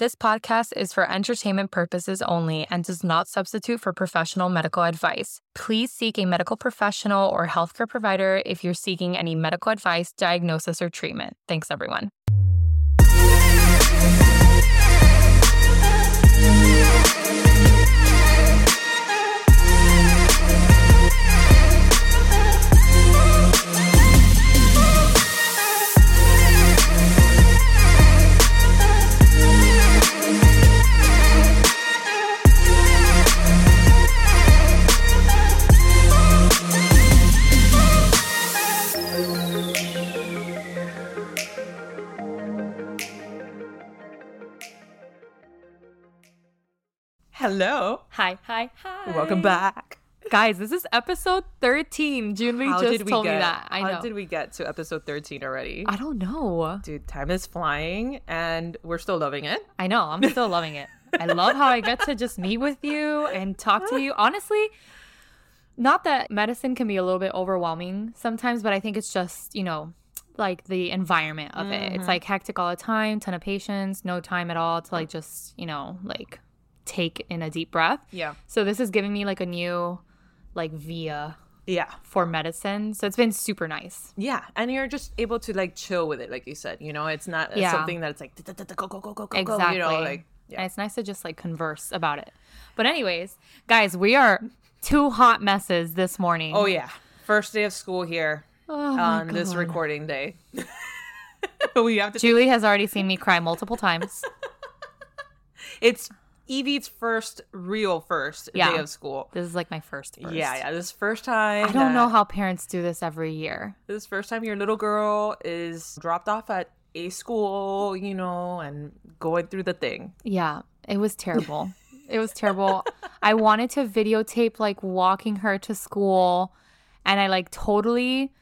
This podcast is for entertainment purposes only and does not substitute for professional medical advice. Please seek a medical professional or healthcare provider if you're seeking any medical advice, diagnosis, or treatment. Thanks, everyone. Hello. Hi, hi, hi. Welcome back. Guys, this is episode 13. Julie How just did we told get? me that. I know. How did we get to episode 13 already? I don't know. Dude, time is flying and we're still loving it. I know. I'm still loving it. I love how I get to just meet with you and talk to you. Honestly, not that medicine can be a little bit overwhelming sometimes, but I think it's just, you know, like the environment of it. It's mm-hmm. like hectic all the time, ton of patients, no time at all to like just, you know, like take in a deep breath. Yeah. So this is giving me like a new like via Yeah. for medicine. So it's been super nice. Yeah. And you're just able to like chill with it, like you said. You know, it's not Yeah. something that it's like "Da, da, da, go, go, go, go, go, Exactly. go. You know, like, And yeah. it's nice to just like converse about it. But anyways, guys, we are two hot messes this morning. Oh, yeah. First day of school here Oh on this recording day. we have to. Julie has already seen me cry multiple times. It's Evie's first real first Yeah. day of school. This is like my first. first. Yeah, yeah. This first time. I don't know how parents do this every year. This is first time your little girl is dropped off at a school, you know, and going through the thing. Yeah, it was terrible. it was terrible. I wanted to videotape like walking her to school, and I like totally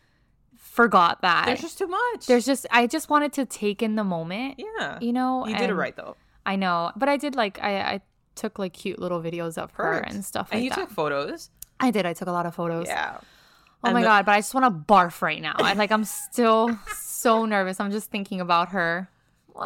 forgot that. There's just too much. There's just I just wanted to take in the moment. yeah. You know, You did it right though. I know, but I did like I I took like cute little videos of her Perfect. and stuff like And you that. took photos. I did. I took a lot of photos. Yeah. Oh And my the- god! But I just want to barf right now. I like. I'm still so nervous. I'm just thinking about her.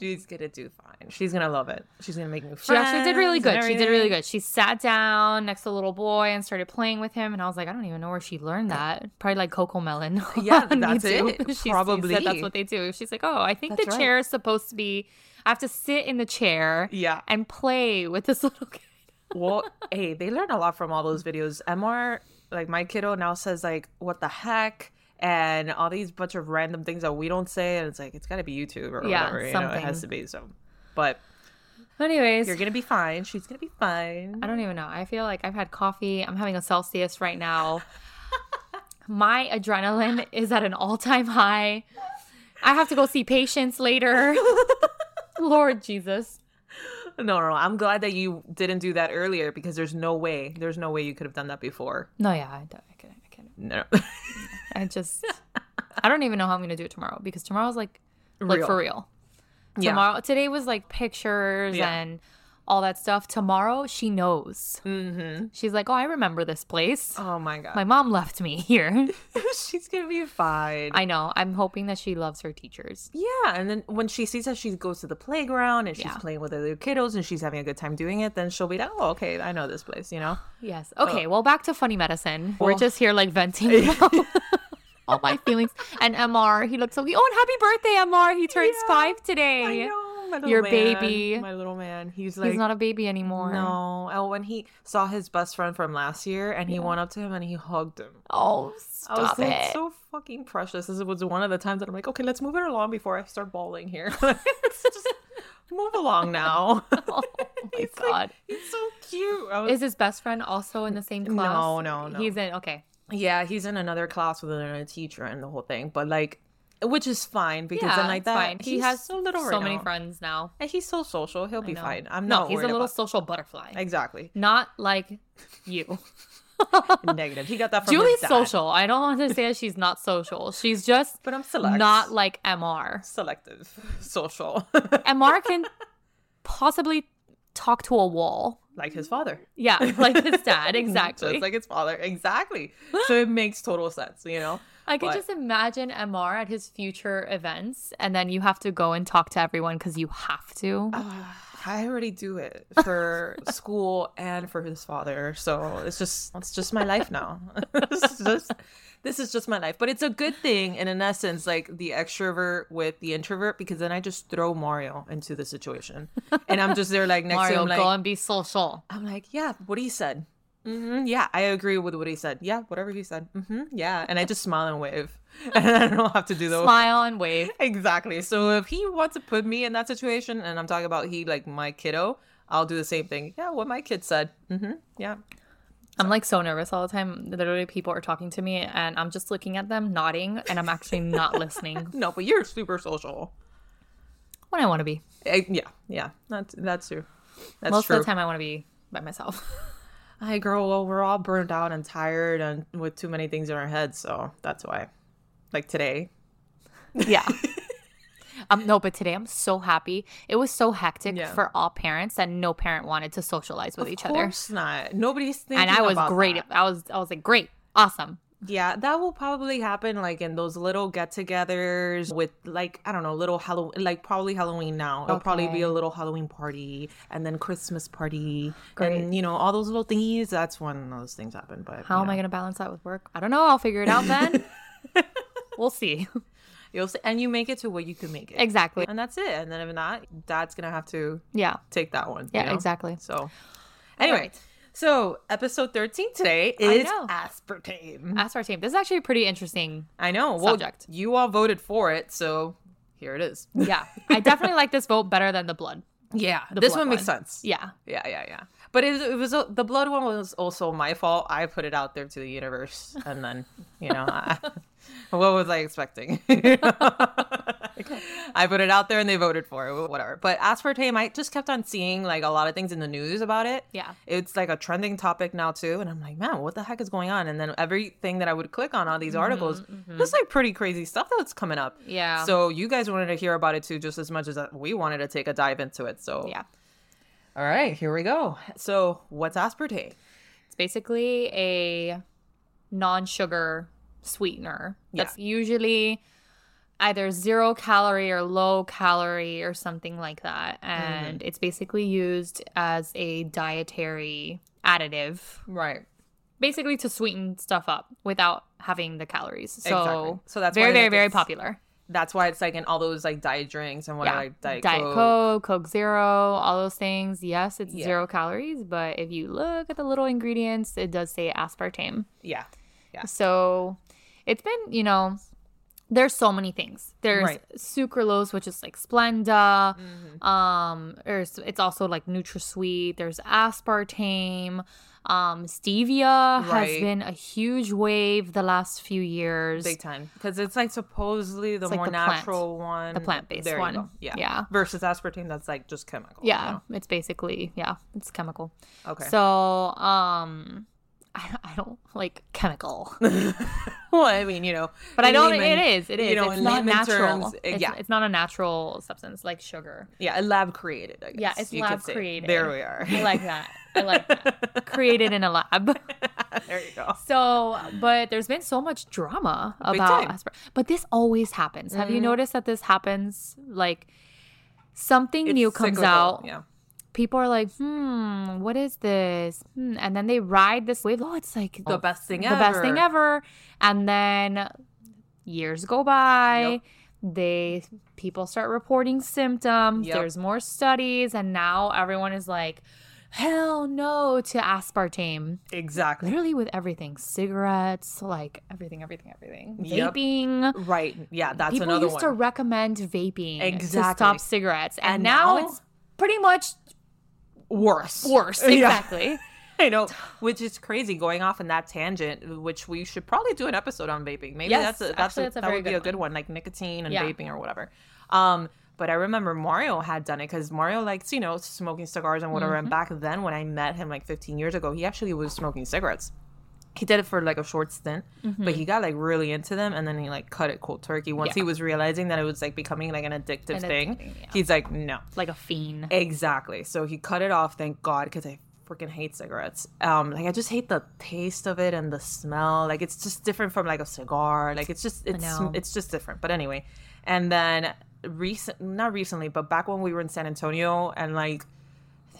She's gonna do fine. She's gonna love it. She's gonna make new friends. She actually did really good. She did really good. She sat down next to the little boy and started playing with him, and I was like, I don't even know where she learned that. Probably like CoComelon. Yeah, that's it. Probably. said that's what they do. She's like, oh, I think That's the right. chair is supposed to be. I have to sit in the chair Yeah. and play with this little kid. Well, hey, they learn a lot from all those videos. MR, like my kiddo now says like, "What the heck." And all these bunch of random things that we don't say, and it's like it's got to be YouTube or Yeah, whatever. You know, it has to be so. But Anyways, you're gonna be fine. She's gonna be fine. I don't even know. I feel like I've had coffee. I'm having a Celsius right now. My adrenaline is at an all time high. I have to go see patients later. Lord Jesus. No, no. I'm glad that you didn't do that earlier because there's no way, there's no way you could have done that before. No, yeah, I, don't- I can't. I can't. No. I just, I don't even know how I'm gonna do it tomorrow because tomorrow's like, like Real. for real. Yeah. Tomorrow, today was like pictures Yeah. and all that stuff. Tomorrow, she knows. mm-hmm. She's like, oh, I remember this place. Oh my god. My mom left me here. She's gonna be fine. I know. I'm hoping that she loves her teachers. yeah, and then when she sees that she goes to the playground and she's Yeah. playing with other kiddos and she's having a good time doing it, then she'll be like, "Oh, okay, I know this place," you know. Yes. Okay. well, back to funny medicine. We're just here like venting all my feelings. And Mr. He looks so cute. Oh, and happy birthday, Mr. He turns Yeah, five today. My little Your man, baby. my little man. He's like, He's not a baby anymore. no. Oh, when he saw his best friend from last year and he went up to him and he hugged him. Oh, I was stop like, so fucking precious. This was one of the times that I'm like, okay, let's move it along before I start bawling here. Let's just move along now. oh my He's like- god. He's so cute. Was- Is his best friend also in the same class? No, no, no. He's in. Okay. yeah, he's in another class with another teacher and the whole thing. But like, which is fine because yeah, then like that fine. He he's has so little so right many now. friends now. And he's so social. He'll be fine. I'm no, not. he's a little social butterfly. exactly Not like you. negative. He got that from Julie's his dad. social. I don't want to say she's not social. She's just but I'm select. not like MR. selective social, MR can possibly talk to a wall. like his father. Yeah, like his dad, exactly. Just like his father, exactly. so it makes total sense, you know. I could What? just imagine Mr at his future events, and then you have to go and talk to everyone because you have to. I already do it for school and for his father. So it's just it's just my life now. this is just this is just my life. But it's a good thing and in essence, like the extrovert with the introvert, because then I just throw Mario into the situation. And I'm just there like next to Mario, him go and be social. I'm like, yeah, what he said. Hmm yeah, I agree with what he said. Yeah, whatever he said. hmm yeah. And I just smile and wave. And I don't have to do those. Smile and wave. Exactly. So if he wants to put me in that situation, and I'm talking about he like my kiddo, I'll do the same thing. Yeah, what my kid said. Mm-hmm. Yeah. I'm like so nervous all the time. Literally, people are talking to me, and I'm just looking at them, nodding, and I'm actually not listening No, but you're super social. when I want to be. Eh, yeah, yeah. That's that's true. That's Most true. of the time, I want to be by myself. I girl, well, we're all burned out and tired and with too many things in our heads, so that's why. Like today. yeah. Um, no, but today I'm so happy. It was so hectic Yeah. for all parents that no parent wanted to socialize with each other. of course not. Nobody's thinking And I was great. that. I was I was like, great, awesome. Yeah, that will probably happen like in those little get-togethers with like I don't know, little Halloween, like probably Halloween now. It'll probably be a little Halloween party and then Christmas party Great. and you know all those little thingies. That's when those things happen. But How am I gonna balance that with work? I don't know. I'll figure it out then. we'll see. You'll see, and you make it to what you can make it exactly. and that's it. And then if not, Dad's gonna have to Yeah. take that one. you Yeah. know? Exactly. So anyway, right. So episode thirteen today I is know. aspartame. Aspartame. This is actually a pretty interesting. I know. Well, Subject. you all voted for it, so here it is. Yeah, I definitely like this vote better than the blood. Yeah, The this blood one makes one. sense. Yeah. Yeah, yeah, yeah. But it, it was uh, the blood one was also my fault. I put it out there to the universe, and then you know, I, what was I expecting? I put it out there, and they voted for it. Whatever. But aspartame, I just kept on seeing like a lot of things in the news about it. Yeah. It's like a trending topic now too, and I'm like, man, what the heck is going on? And then everything that I would click on all these articles, just like pretty crazy stuff that's coming up. Mm-hmm, Yeah. So you guys wanted to hear about it too, just as much as we wanted to take a dive into it. So Yeah. all right, here we go. So, what's aspartame? It's basically a non-sugar sweetener. Yeah. That's usually either zero calorie or low calorie or something like that. Mm-hmm. And it's basically used as a dietary additive, Right. basically to sweeten stuff up without having the calories. So, Exactly. So that's very, why, very, very popular. That's why it's like in all those like diet drinks and what Yeah. like diet, Diet Coke. Coke, Coke Zero, all those things. Yes, it's Yeah. zero calories, but if you look at the little ingredients, it does say aspartame. Yeah. Yeah. So it's been, you know, there's so many things. There's Right. sucralose, which is like Splenda. Mm-hmm. Um, there's it's also like NutraSweet. There's aspartame. Um, stevia has been a huge wave the last few years. Big time. Because it's like supposedly the It's like more the plant. natural one. The plant-based one. Yeah. Yeah. Versus aspartame that's like just chemical. you Yeah, know? it's basically yeah, it's chemical. Okay. So um, I don't, I don't like chemical, well, I mean, you know. but I don't. layman- it is. It is. You know, it's not natural. terms, it's, yeah. it's not a natural substance like sugar. Yeah, a lab created, I guess. Yeah, it's lab created. There we are. I like that. I like that. Created in a lab. there you go. So, but there's been so much drama Big about aspar- But this always happens. Have you Mhm. noticed that this happens? Like something new comes cyclical, out. Yeah. People are like, hmm, what is this? Hmm. And then they ride this wave. Oh, it's like The best thing the ever. best thing ever. And then years go by. Yep. They people start reporting symptoms. Yep. There's more studies, and now everyone is like, hell no to aspartame. Exactly. Literally with everything, cigarettes, like everything, everything, everything. Yep. Vaping. Right. Yeah, that's People another used one. to recommend vaping to stop cigarettes, and, And now, now- it's pretty much worse. worse. Yeah. Exactly. I know, which is crazy. Going off in that tangent, which we should probably do an episode on vaping. Maybe Yes, that's a, that's actually, a, that's a that would be a good one, like nicotine and Yeah. vaping or whatever. Um, but I remember Mario had done it because Mario likes you know smoking cigars and whatever. Mm-hmm. And back then, when I met him like 15 years ago, he actually was smoking cigarettes. He did it for like a short stint, but he got like really into them, and then he like cut it cold turkey. Once Mm-hmm. Yeah. he was realizing that it was like becoming like an addictive An thing, addicting, yeah. he's like, no, like a fiend. Exactly. So he cut it off, thank God, because I freaking hate cigarettes. Um, like I just hate the taste of it and the smell. Like it's just different from like a cigar. Like it's just it's it's just different. But anyway, and then recent not recently, but back when we were in San Antonio and like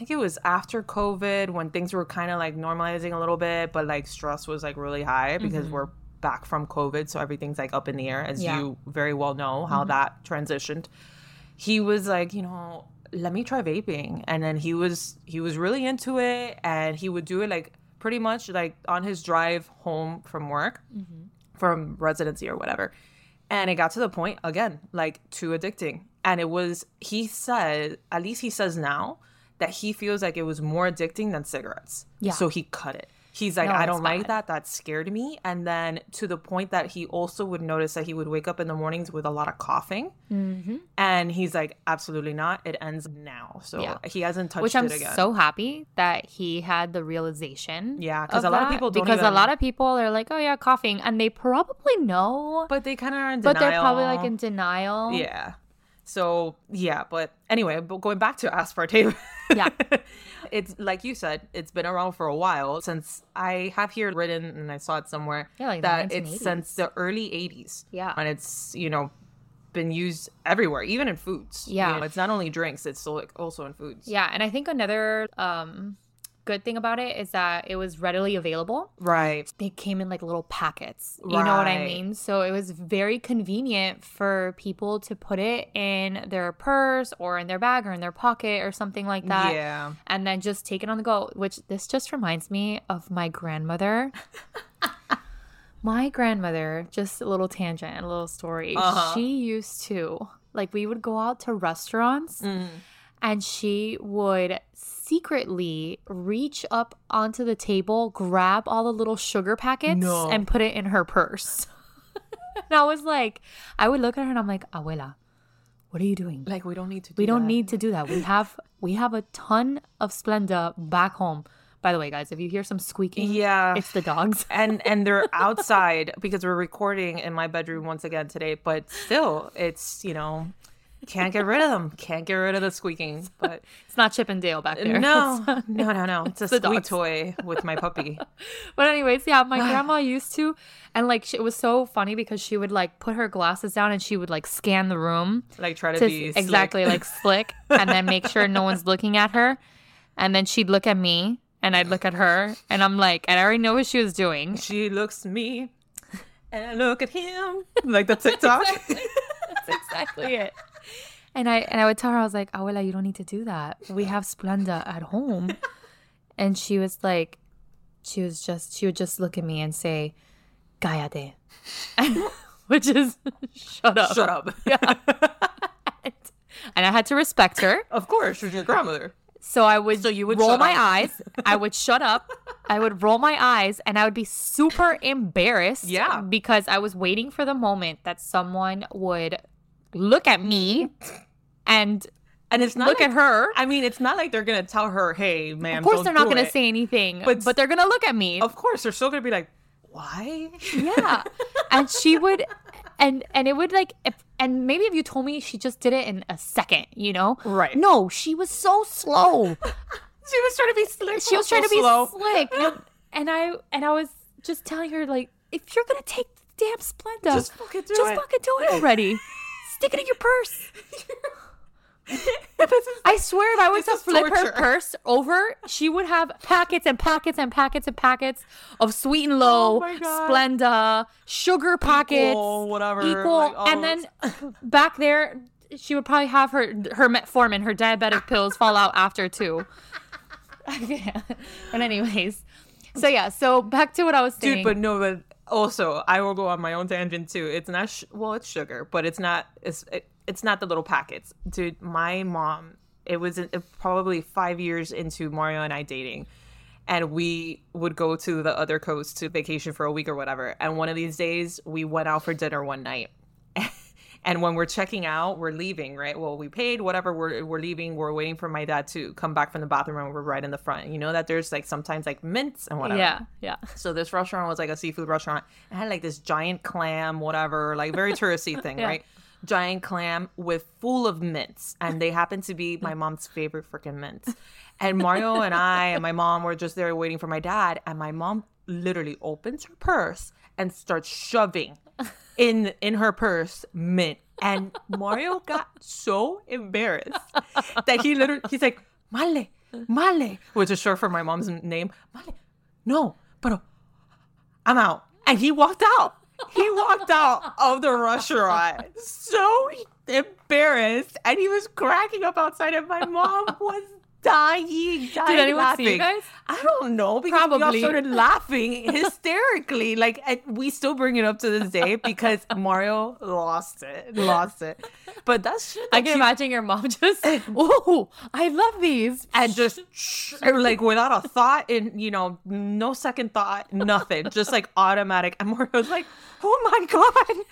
think it was after COVID when things were kind of like normalizing a little bit, but like stress was like really high because mm-hmm. we're back from COVID, so everything's like up in the air, as Yeah. you very well know how mm-hmm. that transitioned. He was like, you know, let me try vaping, and then he was he was really into it, and he would do it like pretty much like on his drive home from work, mm-hmm. from residency or whatever. And it got to the point again, like too addicting. And it was, he said, at least he says now, that he feels like it was more addicting than cigarettes. Yeah. So he cut it. He's like, No, I don't like that. That scared me. And then to the point that he also would notice that he would wake up in the mornings with a lot of coughing. Mm-hmm. And he's like, absolutely not. It ends now. So Yeah. he hasn't touched Which I'm it again. so happy that he had the realization. Yeah. Because a lot of people don't because a lot of people are like, oh yeah, coughing, and they probably know, but they kind of are in but denial. they're probably like in denial. Yeah. So yeah, but anyway, but going back to aspartame. Yeah. it's like you said, it's been around for a while since I have here written and I saw it somewhere Yeah, like that it's since the early 80s. Yeah. And it's, you know, been used everywhere, even in foods. You Yeah. know, it's not only drinks, it's so- also in foods. Yeah, and I think another um good thing about it is that it was readily available. Right. They came in like little packets. You know what I mean? So it was very convenient for people to put it in their purse or in their bag or in their pocket or something like that. Yeah. And then just take it on the go, which this just reminds me of my grandmother. my grandmother, just a little tangent, a little story. Uh-huh. She used to, like, we would go out to restaurants Mm. and she would secretly reach up onto the table, grab all the little sugar packets, No. and put it in her purse. and I was like, I would look at her and I'm like, Abuela, what are you doing? Like we don't need to do we don't that. need to do that. We have we have a ton of Splenda back home. By the way, guys, if you hear some squeaking, Yeah. it's the dogs. and and they're outside because we're recording in my bedroom once again today but still it's you know can't get rid of them. Can't get rid of the squeaking but It's not Chip and Dale back there. no uh, no no no. it's a squeak toy with my puppy. But anyways, yeah, my grandma used to, and like she, it was so funny because she would like put her glasses down and she would like scan the room like try to, to be slick. exactly like slick, and then make sure no one's looking at her, and then she'd look at me and I'd look at her, and I'm like, and I already know what she was doing. she looks at me and I look at him. Like the TikTok. That's exactly it. And I and I would tell her I was like, Abuela, you don't need to do that. We have Splenda at home. And she was like, she was just she would just look at me and say, Cállate. Which is shut up. shut up And I had to respect her. of course she's your grandmother So I would, So you would roll my up. eyes. I would shut up. I would roll my eyes and I would be super embarrassed. Yeah. Because I was waiting for the moment that someone would look at me and and it's not look like, at her. I mean it's not like they're gonna tell her hey man Of course, they're not going to it. say anything, But- but, they're going to look at me. of course they're still gonna be like why yeah. and she would, and and it would like, if, and maybe if you told me she just did it in a second, you know? Right. No, she was so slow. She was trying to be slick. she was so trying to be slow. slick, and, and I and I was just telling her like, if you're gonna take the damn Splenda, Just fucking do just it. fucking do it already. Stick it in your purse. I swear, if I was to flip her purse over, she would have packets and packets and packets and packets of Sweet and Low, Oh. Splenda, sugar packets, Equal, whatever, equal, like, all and oh, then back there, she would probably have her her metformin, her diabetic pills fall out after too. but anyways, so yeah, so back to what I was saying. dude, but no, but also I will go on my own tangent too. It's not sh- well, it's sugar, but it's not. It's it, it's not the little packets, dude. My mom. It was probably five years into Mario and I dating. And we would go to the other coast to vacation for a week or whatever. And one of these days, we went out for dinner one night. And when we're checking out, we're leaving, right? Well, we paid whatever. We're we're leaving. We're waiting for my dad to come back from the bathroom, and we're right in the front. You know that there's like sometimes like mints and whatever. yeah, yeah. So this restaurant was like a seafood restaurant. It had like this giant clam, whatever, like very touristy thing, Yeah. right? giant clam with full of mints, and they happen to be my mom's favorite freaking mints. And Mario and I and my mom were just there waiting for my dad, and my mom literally opens her purse and starts shoving in in her purse mint. And Mario got so embarrassed that he literally he's like, Male, Male, which is short for my mom's name. Male, no, but I'm out. And he walked out. He walked out of the restaurant so embarrassed and he was cracking up outside and my mom was dying, dying Did anyone laughing. see you guys? I don't know because we all Probably. started laughing hysterically. Like we still bring it up to this day because Mario lost it, lost it. But that's shit I can you- imagine your mom just, oh, I love these. and just like without a thought and you know no second thought nothing just like automatic and mario's like oh my god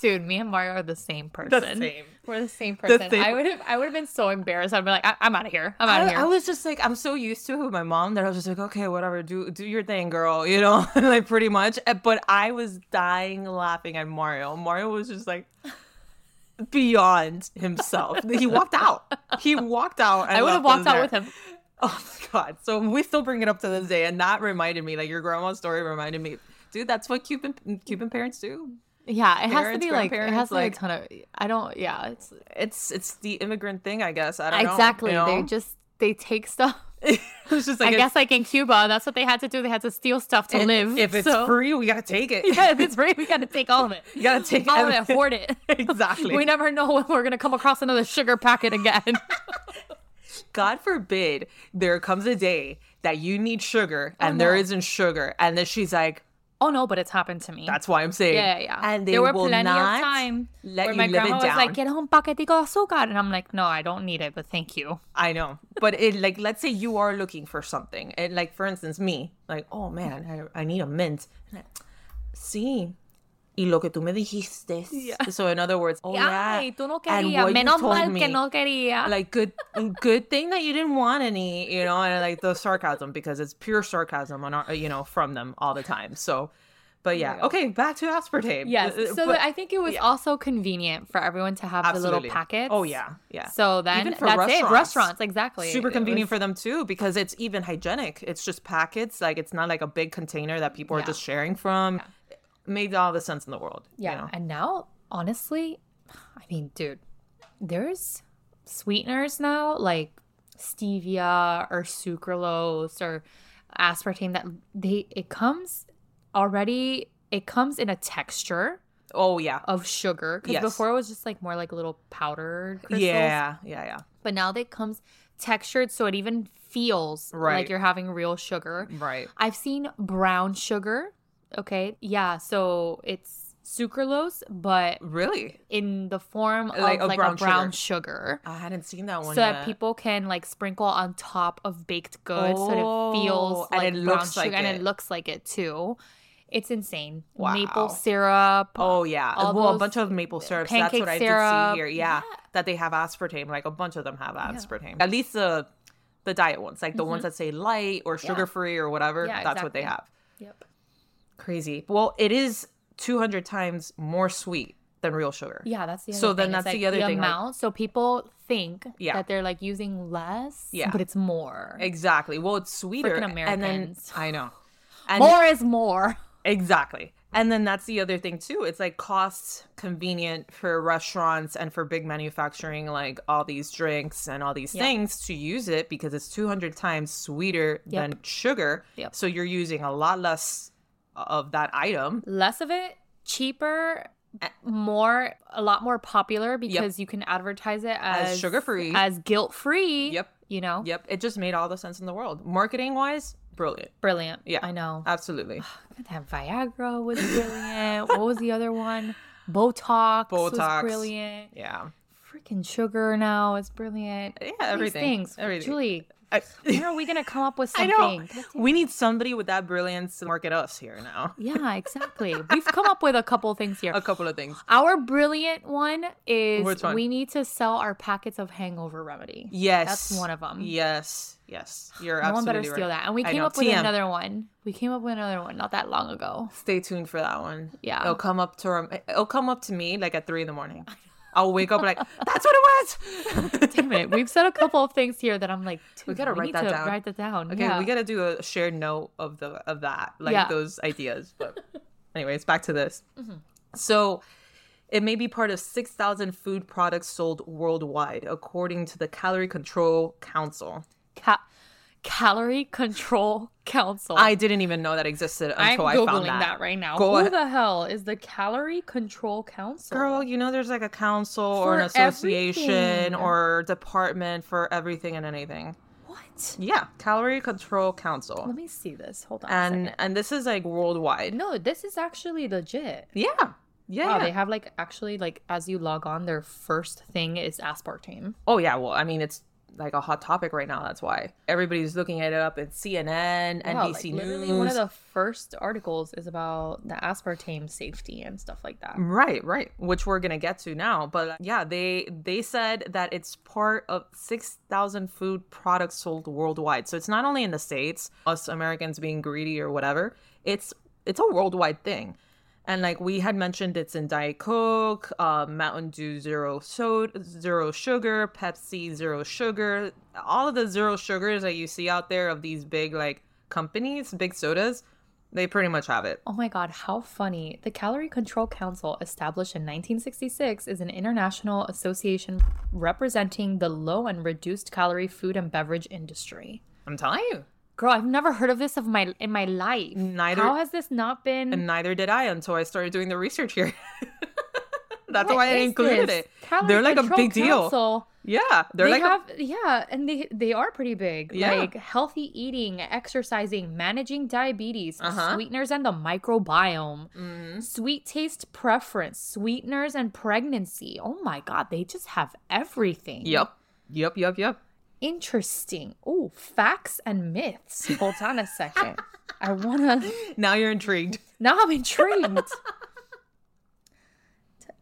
Dude, me and Mario are the same person. same. We're the same person. same. I would have I would have been so embarrassed. I'd be like, I- I'm out of here. I'm out of here. I was just like i'm so used to it with my mom that i was just like okay whatever do do your thing girl you know like pretty much Uh, but i was dying laughing at mario mario was just like beyond himself he walked out he walked out I would have walked out with him. Oh my god! So we still bring it up to this day, and that reminded me, like your grandma's story reminded me, dude. That's what Cuban Cuban parents do. Yeah, it has to be like it has to be a like- ton of. I don't. Yeah, it's It's it's the immigrant thing, I guess. I don't know. exactly. you know? They just they take stuff. it's just like I if- guess like in Cuba, that's what they had to do. They had to steal stuff to live. If it's so- free, we gotta take it. yeah, if it's free, we got to take all of it. You gotta take all of it, afford it. Exactly. we never know when we're gonna come across another sugar packet again. God forbid there comes a day that you need sugar and oh, there Oh, no. isn't sugar, and then she's like, oh no, but it's happened to me. "That's why I'm saying." yeah, yeah. And they there were will plenty not of time let where my grandma was down. like, "Get un paquetico azúcar," and I'm like, "No, I don't need it, but thank you." I know, but it like let's say you are looking for something, and like for instance, me, like oh man, I, I need a mint. See, Sí. Y lo que tú me dijiste. So in other words, oh yeah. Ay, tú no querías. Menos mal me, que no quería. Like good, good thing that you didn't want any, you know, and like the sarcasm because it's pure sarcasm on our, you know, from them all the time. So, but yeah, okay, back to aspartame. Yes. Uh, So but- I think it was also convenient for everyone to have the little packets. Oh yeah, yeah. So then Even for that's it. restaurants. Restaurants, exactly. super convenient was- for them too because it's even hygienic. It's just packets, like it's not like a big container that people are just sharing from. Made all the sense in the world. you Yeah. know? And now, honestly, I mean, dude, there's sweeteners now like stevia or sucralose or aspartame that they it comes already it comes in a texture Oh yeah. of sugar because Yes. before it was just like more like little powdered crystals. Yeah, yeah, yeah. but now they comes textured so it even feels Right. like you're having real sugar Right. I've seen brown sugar. Okay. Yeah. So it's sucralose, but Really? in the form Like of a like brown a brown sugar. I hadn't seen that one So yet. that people can like sprinkle on top of baked goods so that it feels Oh, and like it brown looks sugar like and it. it looks like it too. It's insane. Wow. Maple syrup. Oh yeah, well a bunch of maple syrups. That's what I syrup. did see here. Yeah, that they have aspartame. Like a bunch of them have aspartame. At least the the diet ones, like the ones that say light or sugar free or whatever. Mm-hmm. Yeah, that's what they have. Yep. Crazy. Well, it is 200 times more sweet than real sugar. Yeah, that's the other So thing. then that's like, the other thing, like- amount. so people think Yeah. that they're like using less, Yeah. but it's more. Exactly. Well, it's sweeter. Frickin' And then I know. And More is more. Exactly. And then that's the other thing too. It's like cost convenient for restaurants and for big manufacturing like all these drinks and all these Yep. things to use it because it's 200 times sweeter Yep. than sugar. Yep. So you're using a lot less of that item. less of it, cheaper, eh, more, a lot more popular because you can advertise it As as, sugar-free. as guilt free. Yep. You know, Yep, it just made all the sense in the world. Marketing wise, brilliant. brilliant. Yeah. I know. Absolutely. That Viagra was brilliant. what was the other one? Botox, was Botox. brilliant. Yeah. Freaking sugar now is brilliant. Yeah, These everything. things. Everything. Julie, I, When are we gonna come up with I something? know. We need somebody with that brilliance to market us here now. Yeah, exactly. We've come up with a couple things here. A couple of things. Our brilliant one is one? we need to sell our packets of hangover remedy. Yes. That's one of them. Yes. Yes. You're No one absolutely better steal right. that. And we came up with TM. another one. We came up with another one not that long ago. Stay tuned for that one. Yeah. It'll come up to it'll come up to me like at three in the morning. I'll wake up like that's what it was. Damn it. We've said a couple of things here that I'm like, We gotta write need that down. Write that down. Okay, yeah. we gotta do a shared note of the of that, like Yeah. those ideas. But anyways, back to this. Mm-hmm. So it may be part of six thousand food products sold worldwide, according to the Calorie Control Council. Ca- Calorie Control Council. I didn't even know that existed until I'm until I googling found that. that. right now. Go Who ahead. the hell is the Calorie Control Council? Girl, you know there's like a council or an association everything. or department for everything and anything. what? Yeah, Calorie Control Council. Let me see this. Hold on. And and this is like worldwide. no, this is actually legit. Yeah. Yeah. Wow, yeah. they have like actually like as you log on, their first thing is aspartame. Oh yeah, well, I mean, it's like a hot topic right now. That's why everybody's looking at it up in CNN, Wow, NBC like, News. literally one of the first articles is about the aspartame safety and stuff like that. Right, right, which we're gonna get to now. But uh, yeah, they they said that it's part of six thousand food products sold worldwide. So it's not only in the states, us Americans being greedy or whatever. It's it's a worldwide thing. And like we had mentioned, it's in Diet Coke, uh, Mountain Dew zero soda, zero sugar, Pepsi zero sugar, all of the zero sugars that you see out there of these big like companies, big sodas, they pretty much have it. Oh my god, how funny. The Calorie Control Council, established in 1966, is an international association representing the low and reduced calorie food and beverage industry. I'm telling you. Girl, I've never heard of this of my in my life. Neither- How has this not been And neither did I until I started doing the research here. That's What why I included this? it. Calorie They're like a big deal. Council. Yeah, they're they like a- yeah, and they they are pretty big. Yeah. Like healthy eating, exercising, managing diabetes, Uh-huh. sweeteners and the microbiome, Mhm. sweet taste preference, sweeteners and pregnancy. Oh my god, they just have everything. Yep. Yep, yep, yep. Interesting. Oh, facts and myths. Hold on a second. I wanna Now you're intrigued. now I'm intrigued.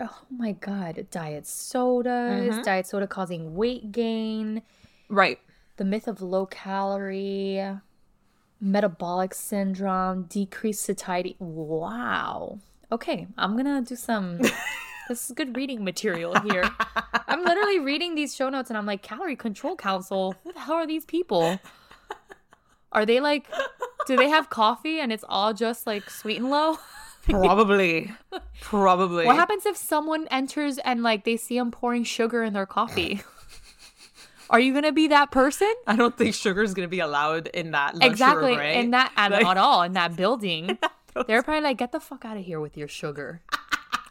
oh my god, diet sodas, Mm-hmm. diet soda causing weight gain. Right. the myth of low calorie, metabolic syndrome, decreased satiety. Wow. Okay, I'm gonna do some. this is good reading material here. I'm literally reading these show notes and I'm like, Calorie Control Council. Who the hell are these people? Are they like? Do they have coffee and it's all just like sweet and low? Probably. Probably. What happens if someone enters and like they see them pouring sugar in their coffee? Are you gonna be that person? I don't think sugar is going to be allowed in that exactly right? in that at, Like- at all in that building they're probably like get the fuck out of here with your sugar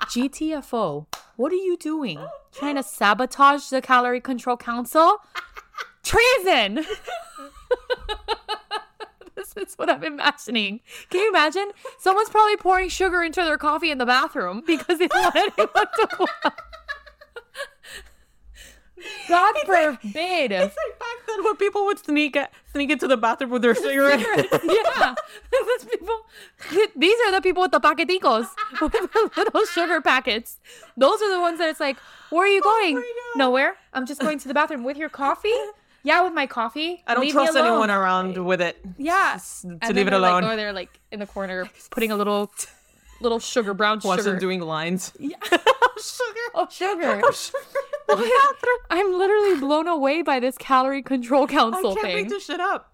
gtfo what are you doing? Trying to sabotage the calorie control council? Treason! This is what i'm imagining. Can you imagine? Someone's probably pouring sugar into their coffee in the bathroom because they don't want anyone to god forbid It's like back then when people would sneak sneak into the bathroom with their cigarettes. yeah, These people. These are the people with the paqueticos, with the little sugar packets. Those are the ones that it's like, where are you oh going? Oh Nowhere. I'm just going to the bathroom with your coffee. Yeah, with my coffee. I don't Leave trust anyone around with it. Yeah, to And leave it they're, like, alone. over there, like in the corner, putting a little, little sugar, brown Watch sugar. them doing lines. Yeah. sugar. Oh, sugar. Oh, sugar. I'm literally blown away by this calorie control I council can't thing. make this shit up.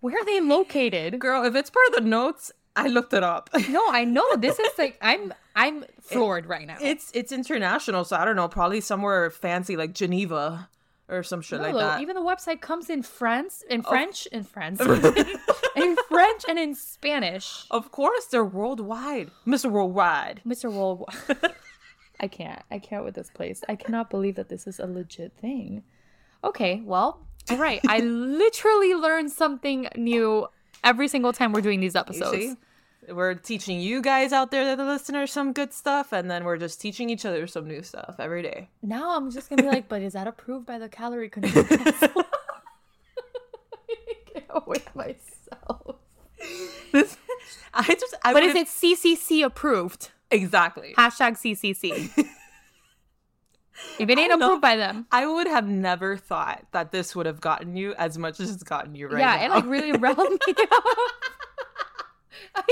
Where are they located? Girl, if it's part of the notes, I looked it up. No, I know this is like I'm I'm floored right now. It's it's international, so I don't know, probably somewhere fancy like Geneva or some shit No, like that. Even the website comes in France, in French, in France, in French, and in Spanish. of course, they're worldwide, Mr. Worldwide. Mr. Worldwide. I can't. I can't with this place. I cannot believe that this is a legit thing. Okay, well, all right. I literally learn something new every single time we're doing these episodes. We're teaching you guys out there, the listeners, some good stuff, and then we're just teaching each other some new stuff every day. Now I'm just gonna be like, but is that approved by the Calorie Control Council? with myself. This, I just, I But is it CCC approved? exactly? Hashtag CCC. if it ain't I know. approved by them, I would have never thought that this would have gotten you as much as it's gotten you right yeah, now. it like really riled me up. I,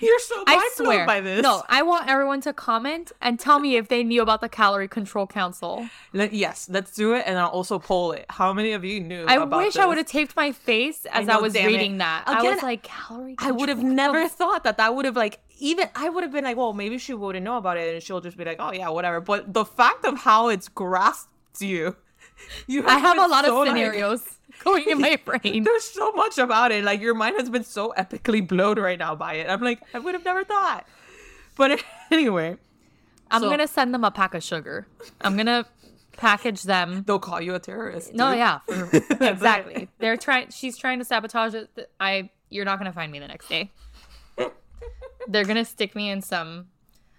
You're so I swear. by this. No, I want everyone to comment and tell me if they knew about the Calorie Control Council. Let, yes, let's do it, and I'll also poll it. How many of you knew? I wish I would have taped my face as I, know, was damn it. reading that. I was like, Calorie I would have never thought that that would have like even I would have been like, well, maybe she wouldn't know about it, and she'll just be like, oh yeah, whatever. But the fact of how it's grasped you, you I have a lot so, of like- scenarios going in my brain. There's so much about it. Like your mind has been so epically blown right now by it. I'm like, I would have never thought. But anyway, I'm so- gonna send them a pack of sugar. I'm gonna package them. they'll call you a terrorist. No, dude. yeah, for- exactly. They're trying. She's trying to sabotage it. I. You're not gonna find me the next day. They're gonna stick me in some,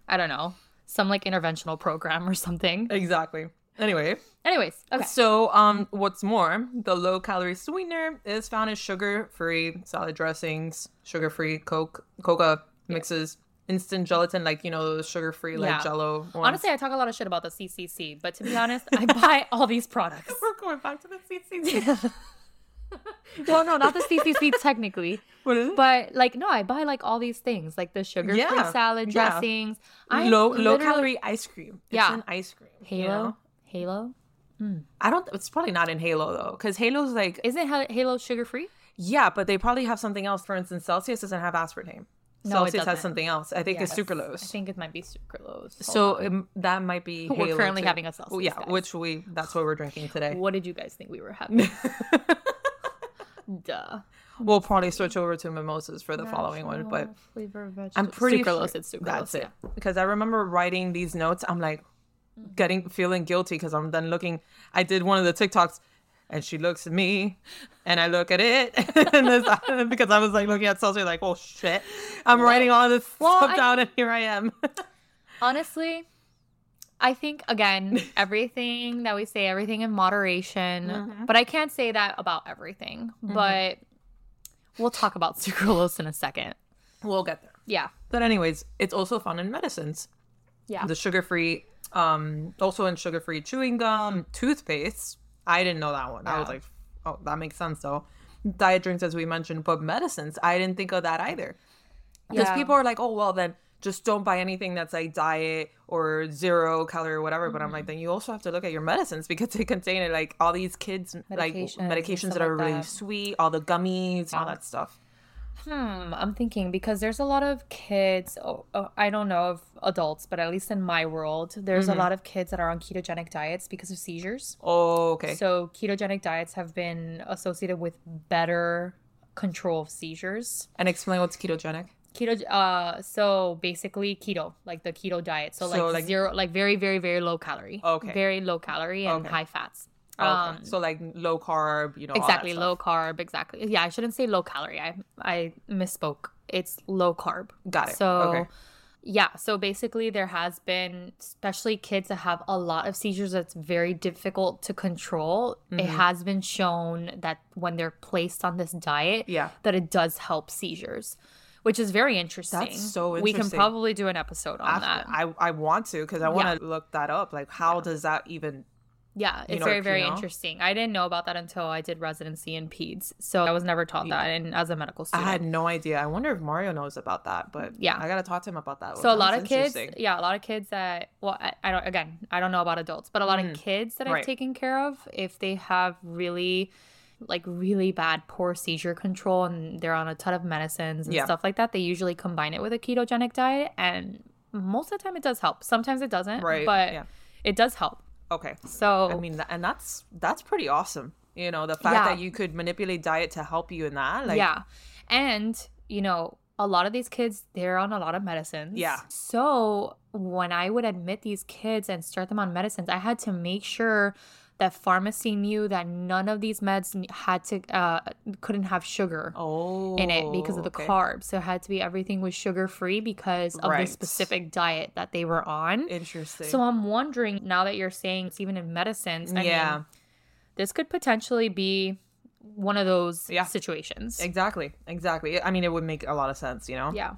I don't know, some like interventional program or something. Exactly. Anyway, Anyways, okay. so um, what's more, the low calorie sweetener is found in sugar free salad dressings, sugar free Coke, Coca mixes, instant gelatin, like you know, the sugar free like Yeah. Jello. Ones. Honestly, I talk a lot of shit about the CCC, but to be honest, I buy all these products. we're going back to the CCC. well, no, not the CCC technically, what is it? but like no, I buy like all these things, like the sugar-free Yeah, salad dressings. I low low calorie ice cream. It's Yeah. an ice cream. you Halo, know? Halo. I don't. It's probably not in Halo though, because Halo's like Isn't Halo sugar-free? yeah, but they probably have something else. For instance, Celsius doesn't have aspartame. No, it Celsius has something else. I think it's Yes. sucralose. I think it might be sucralose. Hold So on. um, that might be. We're Halo, currently too. having a Celsius, Well, yeah, guys. which we that's what we're drinking today. what did you guys think we were having? Duh. we'll probably switch over to mimosas for the following one, but flavor vegetable. I'm pretty sucralose. sure It's sucralose. that's it yeah. because I remember writing these notes. I'm like getting feeling guilty because I'm then looking. I did one of the TikToks. And she looks at me, and I look at it, and this, because I was like looking at Celsius, like, oh shit, I'm writing all this Well, stuff I- down, and here I am. Honestly, I think again, everything that we say, everything in moderation. Mhm. But I can't say that about everything. But we'll talk about sucralose in a second. we'll get there. Yeah. But anyways, it's also found in medicines. Yeah. the sugar-free um also in sugar-free chewing gum toothpaste. I didn't know that one. I was like oh that makes sense though. Diet drinks as we mentioned but medicines i didn't think of that either. Because Yeah. people are like oh well then just don't buy anything that's like diet or zero calorie or whatever but i'm Mm-hmm. like then you also have to look at your medicines because they contain it, like all these kids like Medications and medications that are like really that. sweet all the gummies all that stuff Hmm, I'm thinking because there's a lot of kids. Oh, oh, I don't know of adults, but at least in my world, there's a lot of kids that are on ketogenic diets because of seizures. oh okay So ketogenic diets have been associated with better control of seizures. and explain what's ketogenic Keto, uh, so basically keto, like the keto diet. So, So, like, like- zero, like very, very, very low calorie. Okay. Very low calorie and Okay. high fats. Okay. Um, so like low carb you know exactly low carb. Exactly. Yeah, I shouldn't say low calorie. I I misspoke. It's low carb. Got it. So, Okay. yeah. So basically, there has been, especially kids that have a lot of seizures that's very difficult to control. It Mm-hmm. has been shown that when they're placed on this diet, Yeah. that it does help seizures, which is very interesting. so We can probably do an episode on that. I I want to because I want to look that up. Like, how does that even? Yeah, it's very, very interesting. I didn't know about that until I did residency in peds. So I was never taught that and as a medical student. I had no idea. I wonder if Mario knows about that. But Yeah. I gotta talk to him about that. so a lot of kids yeah a lot of kids that well I, I don't again i don't know about adults but a lot of kids that i've Mm. Right. taken care of if they have really like really bad poor seizure control and they're on a ton of medicines and Yeah. stuff like that they usually combine it with a ketogenic diet and most of the time it does help sometimes it doesn't Right, but yeah. it does help Okay. so I mean, and that's that's pretty awesome. You know, the fact Yeah. that you could manipulate diet to help you in that. Like, yeah. And, you know, a lot of these kids, they're on a lot of medicines. Yeah. So when I would admit these kids and start them on medicines, I had to make sure that pharmacy knew that none of these meds had to, uh, couldn't have sugar. Oh. In it because of the okay. carbs. So it had to be everything was sugar free because of Right. the specific diet that they were on. Interesting. So I'm wondering now that you're saying it's even in medicines. I yeah. mean, this could potentially be one of those Yeah. situations. Exactly. Exactly. I mean, it would make a lot of sense, you know? Yeah.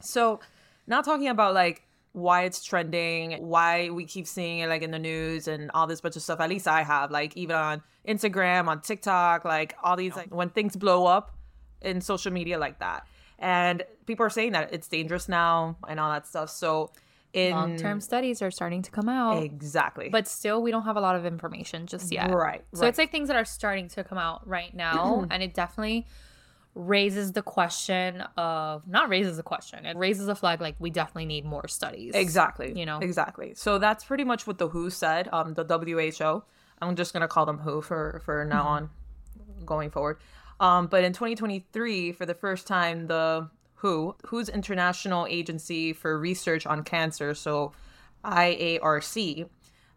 So, now talking about like why it's trending, why we keep seeing it like in the news and all this bunch of stuff. At least I have, like, even on Instagram, on TikTok, like all these, like, when things blow up in social media like that. And people are saying that it's dangerous now and all that stuff. So, in Long term studies are starting to come out. exactly, But still, we don't have a lot of information just yet. right, So right. it's like things that are starting to come out right now. and it definitely raises the question of, not raises the question, it raises the flag like we definitely need more studies. Exactly. You know? Exactly. So that's pretty much what the WHO said. Um, the WHO. I'm just gonna call them WHO for for now on, going forward. Um, but in 2023, for the first time, the WHO, WHO's International Agency for Research on Cancer, so IARC,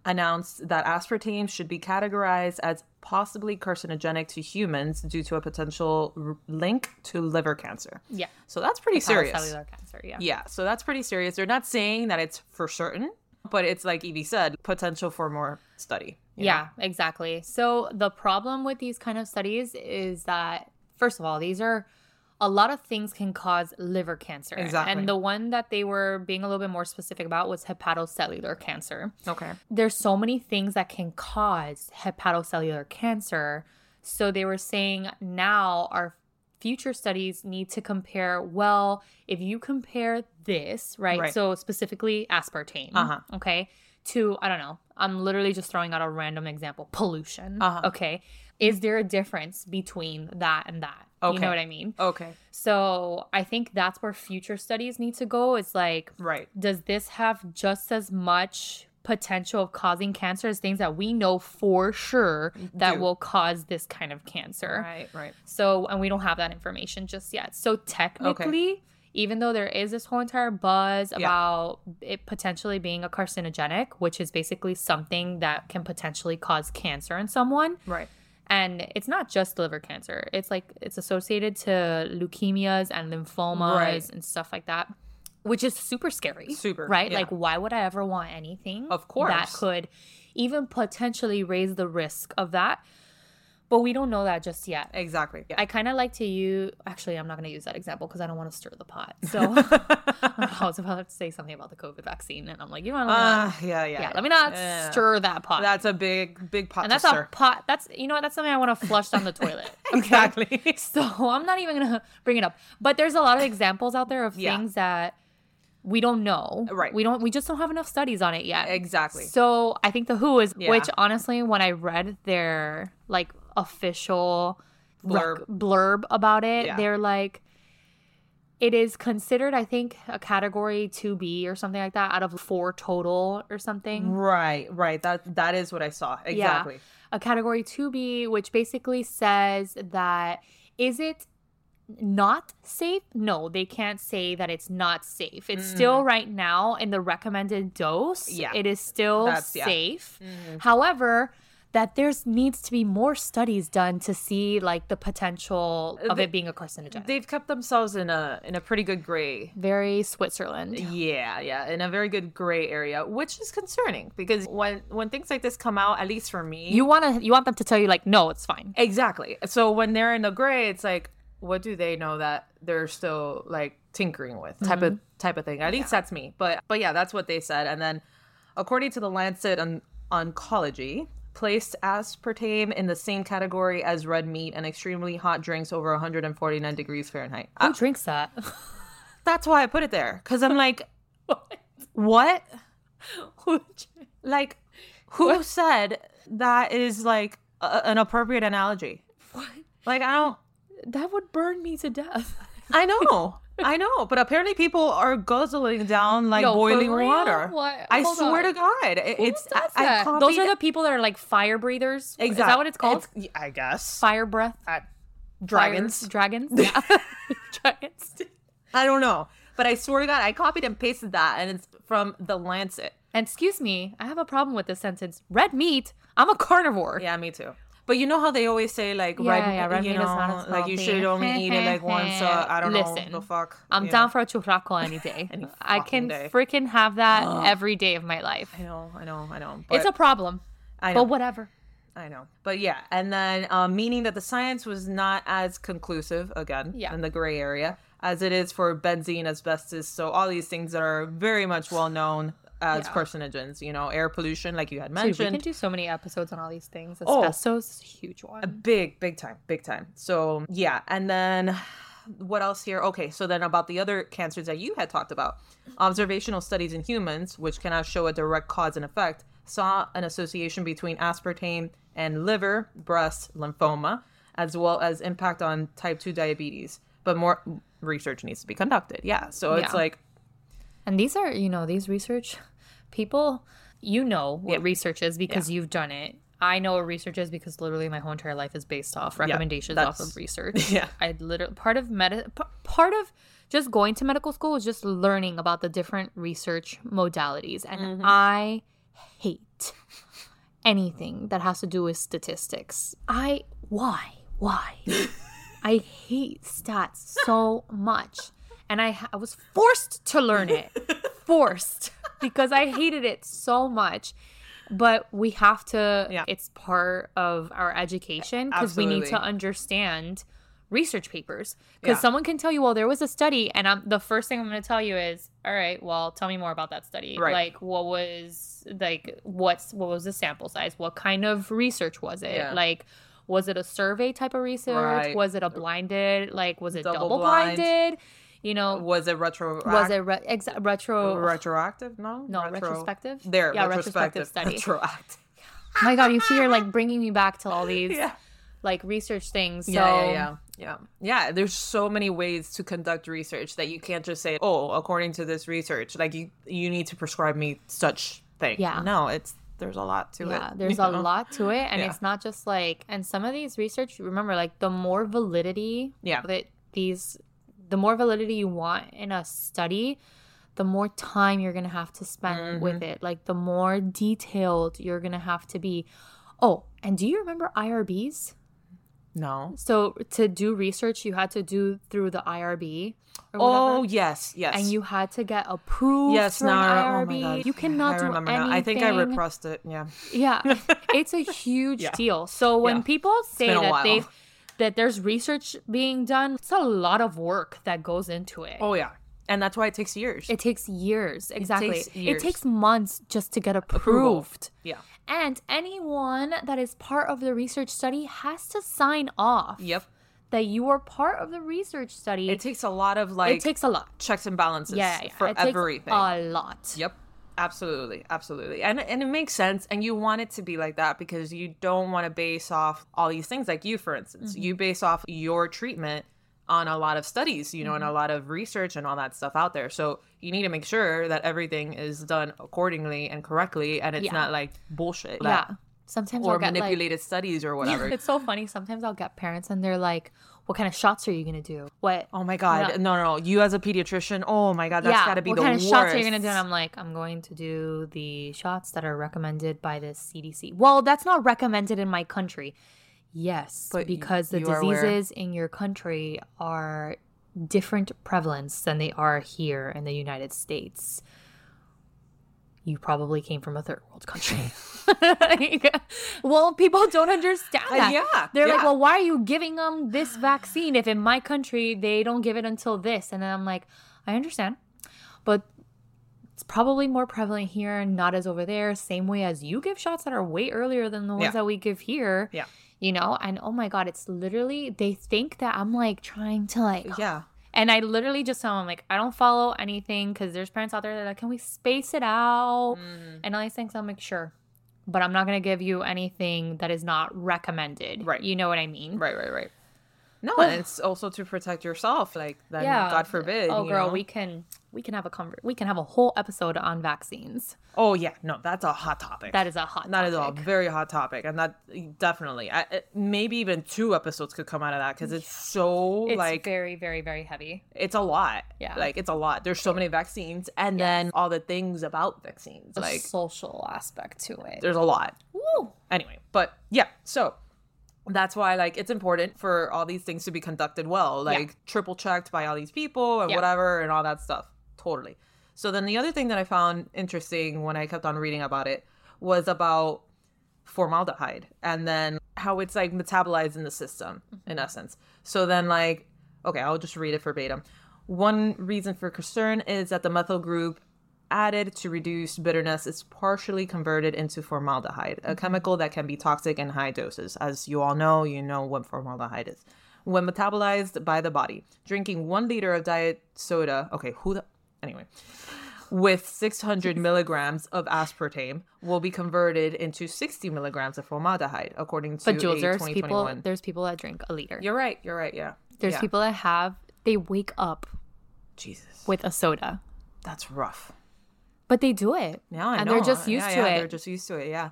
announced that aspartame should be categorized as possibly carcinogenic to humans due to a potential r- link to liver cancer. Yeah. So that's pretty serious. Cellular cancer. Yeah. Yeah, so that's pretty serious. They're not saying that it's for certain, but it's like Yvy said, potential for more study. you know? Yeah, exactly. So the problem with these kind of studies is that first of all, these are a lot of things can cause liver cancer. Exactly. And the one that they were being a little bit more specific about was hepatocellular cancer. Okay. There's so many things that can cause hepatocellular cancer. So they were saying now our future studies need to compare well, if you compare this, right? Right. So specifically aspartame, Uh-huh. okay, to I don't know. I'm literally just throwing out a random example, pollution. Uh-huh. Okay. Is there a difference between that and that? Okay. You know what I mean? Okay. So I think that's where future studies need to go. It's like Right. does this have just as much potential of causing cancer as things that we know for sure that Do. will cause this kind of cancer? Right. Right. So, and we don't have that information just yet. So, technically, even though there is this whole entire buzz Yeah. about it potentially being a carcinogenic, which is basically something that can potentially cause cancer in someone, Right. And it's not just liver cancer, it's like it's associated to leukemias and lymphomas Right. and stuff like that. Which is super scary. Super, Right? yeah. Like, why would I ever want anything Of course that could even potentially raise the risk of that? But we don't know that just yet. Exactly. Yeah. I kind of like to use. Actually, I'm not going to use that example because I don't want to stir the pot. So I was about to say something about the COVID vaccine, and I'm like, you know, what, let me not- Uh, yeah. Yeah. yeah, let me not Yeah. stir that pot. That's a big, big pot and to that's stir. a pot. That's you know what? That's something I want to flush down the toilet. Exactly. So I'm not even gonna bring it up. But there's a lot of examples out there of Yeah. things that we don't know. Right. We don't. We just don't have enough studies on it yet. Exactly. So I think the Who is, Yeah. which honestly, when I read their like official Blurb. blurb, about it, Yeah. they're like, it is considered, I think, a category 2B or something like that out of four total or something. Right. Right. That that is what I saw. Exactly. A category 2B, which basically says that is it not safe? No, they can't say that it's not safe. It's still right now in the recommended dose. Mm. Yeah. It is still That's- yeah. safe. Mhm. However, that there's needs to be more studies done to see like the potential uh, of They- it being a carcinogen. They've kept themselves in a in a pretty good gray Very Switzerland. Yeah, yeah, in a very good gray area, which is concerning because when when things like this come out, at least for me, You want to you want them to tell you like no, it's fine. exactly. So when they're in the gray, it's like, what do they know that they're still like tinkering with type of mm-hmm. type of thing? At least that's me. But but yeah, that's what they said. And then, according to the Lancet on Oncology. Placed aspartame in the same category as red meat and extremely hot drinks over 149 degrees Fahrenheit. Who Uh, drinks that? that's why I put it there because I'm like, what? Who Like, who said that is like a, an appropriate analogy? What? Like, I don't. That would burn me to death. I know, I know, but apparently people are guzzling down like Yo, boiling water. What? I Hold swear on. to God, it- it's I, I? Those are the people that are like fire breathers. exactly. Is that what it's called? It's- I guess fire breath. Uh, Fire- dragons. dragons. Yeah. dragons. I don't know, but I swear to God, I copied and pasted that, and it's from the Lancet. And excuse me, I have a problem with this sentence. Red meat. I'm a carnivore. Yeah, me too. But you know how they always say like Yeah, red, yeah, red you know, like you should only eat it like once. Uh, I don't Listen, know the fuck. I'm down know. for a churrasco any day. Any I can day. freaking have that every day of my life. I know, I know, I know. It's a problem, I know. but whatever. I know. But yeah, and then um, meaning that the science was not as conclusive again Yeah. in the gray area as it is for benzene, asbestos. So all these things that are very much well known as Yeah. carcinogens. You know, air pollution, like you had Dude, we can do so many episodes on all these things. Oh. Asbestos a huge A one. big, big time, big time. So yeah, and then what else here? Okay, so then about the other cancers that you had talked about, observational studies in humans, which cannot show a direct cause and effect, saw an association between aspartame and liver, breast, lymphoma, as well as impact on type two diabetes. But more research needs to be conducted. Yeah, so it's Yeah. like And these are, you know, these research people, you know what Yeah. research is because you've done it. I know what research is because literally my whole entire life is based off recommendations off of research. Yeah. I literally part of med part of just going to medical school is just learning about the different research modalities and Mm-hmm. I hate anything that has to do with statistics. I why? Why? I hate stats so much. And I, I was forced to learn it. forced. Because I hated it so much. But we have to, Yeah. it's part of our education because we need to understand research papers. Because Yeah. someone can tell you, well, there was a study. And I'm, the first thing I'm going to tell you is, all right, well, tell me more about that study. Right. Like, what was, like, what's, what was the sample size? What kind of research was it? Yeah. Like, was it a survey type of research? Right. Was it a blinded? Like, was it Double double, blind. You know, was it retro? was it re- ex- retro? retroactive? No, no, Retro- retrospective. There, yeah, retrospective, retrospective study. retroactive. My God, you see, you're like bringing me back to all these Yeah. like research things. So yeah, yeah, yeah, yeah, yeah. There's so many ways to conduct research that you can't just say, "Oh, according to this research, like you you need to prescribe me such thing." Yeah. no, it's there's a lot to it. yeah, there's a know? lot to it, and Yeah. it's not just like. And some of these research, remember, like the more validity Yeah. that these, the more validity you want in a study, the more time you're gonna have to spend Mm-hmm. with it. Like the more detailed you're gonna have to be. Oh, and do you remember IRBs? No. So to do research, you had to do through the IRB. Oh yes, yes. and you had to get approved. yes, now oh IRB. God. You cannot I do remember anything. now. I think I repressed it. Yeah. Yeah, it's a huge Yeah. deal. So when Yeah. people say that they that there's research being done, it's a lot of work that goes into it. Oh yeah, and that's why it takes years. It takes years. Exactly. takes It takes months just to get Approval. approved. yeah. And anyone that is part of the research study has to sign off Yep. that you are part of the research study. It takes a lot of like it takes a lot. checks and balances. Yeah, yeah, for it takes everything. a lot. Yep. Absolutely. Absolutely. And and it makes sense and you want it to be like that because you don't want to base off all these things like you for instance. Mm-hmm. You base off your treatment on a lot of studies, you know, Mm-hmm. and a lot of research and all that stuff out there. So you need to make sure that everything is done accordingly and correctly and it's Yeah. not like bullshit. Yeah. Sometimes Or I'll get like, manipulated studies or whatever. it's so funny. Sometimes I'll get parents and they're like, "What kind of shots are you gonna do? What? Oh my god. Yeah. No, no, no. You as a pediatrician, oh my god, that's yeah, gotta be what the kind of worst. shots are you gonna do?" And I'm like, "I'm going to do the shots that are recommended by the CDC." Well, that's not recommended in my country. Yes, But y- because the you are aware. diseases in your country are different prevalence than they are here in the United States. You probably came from a third world country. well, people don't understand Uh, yeah, They're like, well, why are you giving them this vaccine if in my country they don't give it until this? And then I'm like, I understand, but it's probably more prevalent here and not as over there. Same way as you give shots that are way earlier than the ones Yeah. that we give here. Yeah. You know, and oh my God, it's literally, they think that I'm like trying to like, Yeah. and I literally just tell them, like, I don't follow anything because there's parents out there that are like, can we space it out? Mm. And all these things, I'm like, sure. But I'm not going to give you anything that is not recommended. Right. You know what I mean? Right, right, right. No, and it's also to protect yourself. Like then, God forbid. Oh, girl, know? we can we can have a conver- we can have a whole episode on vaccines. Oh yeah, no, that's a hot topic. That is a hot. that is a topic. very hot topic, and that definitely, I, maybe even two episodes could come out of that because it's so It's like very, very, very heavy. it's a lot. Yeah. like it's a lot. There's so many vaccines, and then all the things about vaccines. The Like social aspect to it. there's a lot. Woo. anyway but yeah so that's why like it's important for all these things to be conducted well like triple checked by all these people and Yeah. whatever and all that stuff totally so then the other thing that i found interesting when i kept on reading about it was about formaldehyde and then how it's like metabolized in the system in mm-hmm. essence. So then like okay, I'll just read it verbatim. One reason for concern is that the methyl group added to reduce bitterness is partially converted into formaldehyde, a mm-hmm. chemical that can be toxic in high doses. As you all know, you know what formaldehyde is. When metabolized by the body, drinking one liter of diet soda, okay, who the, anyway, with 600 milligrams of aspartame will be converted into 60 milligrams of formaldehyde, according to But a Jules, there's people there's people that drink a liter. You're right. You're right. Yeah. There's yeah. people that have they wake up Jesus, with a soda. that's rough. But they do it. Yeah, I and know. they're just used Yeah, to yeah, it. They're just used to it. Yeah,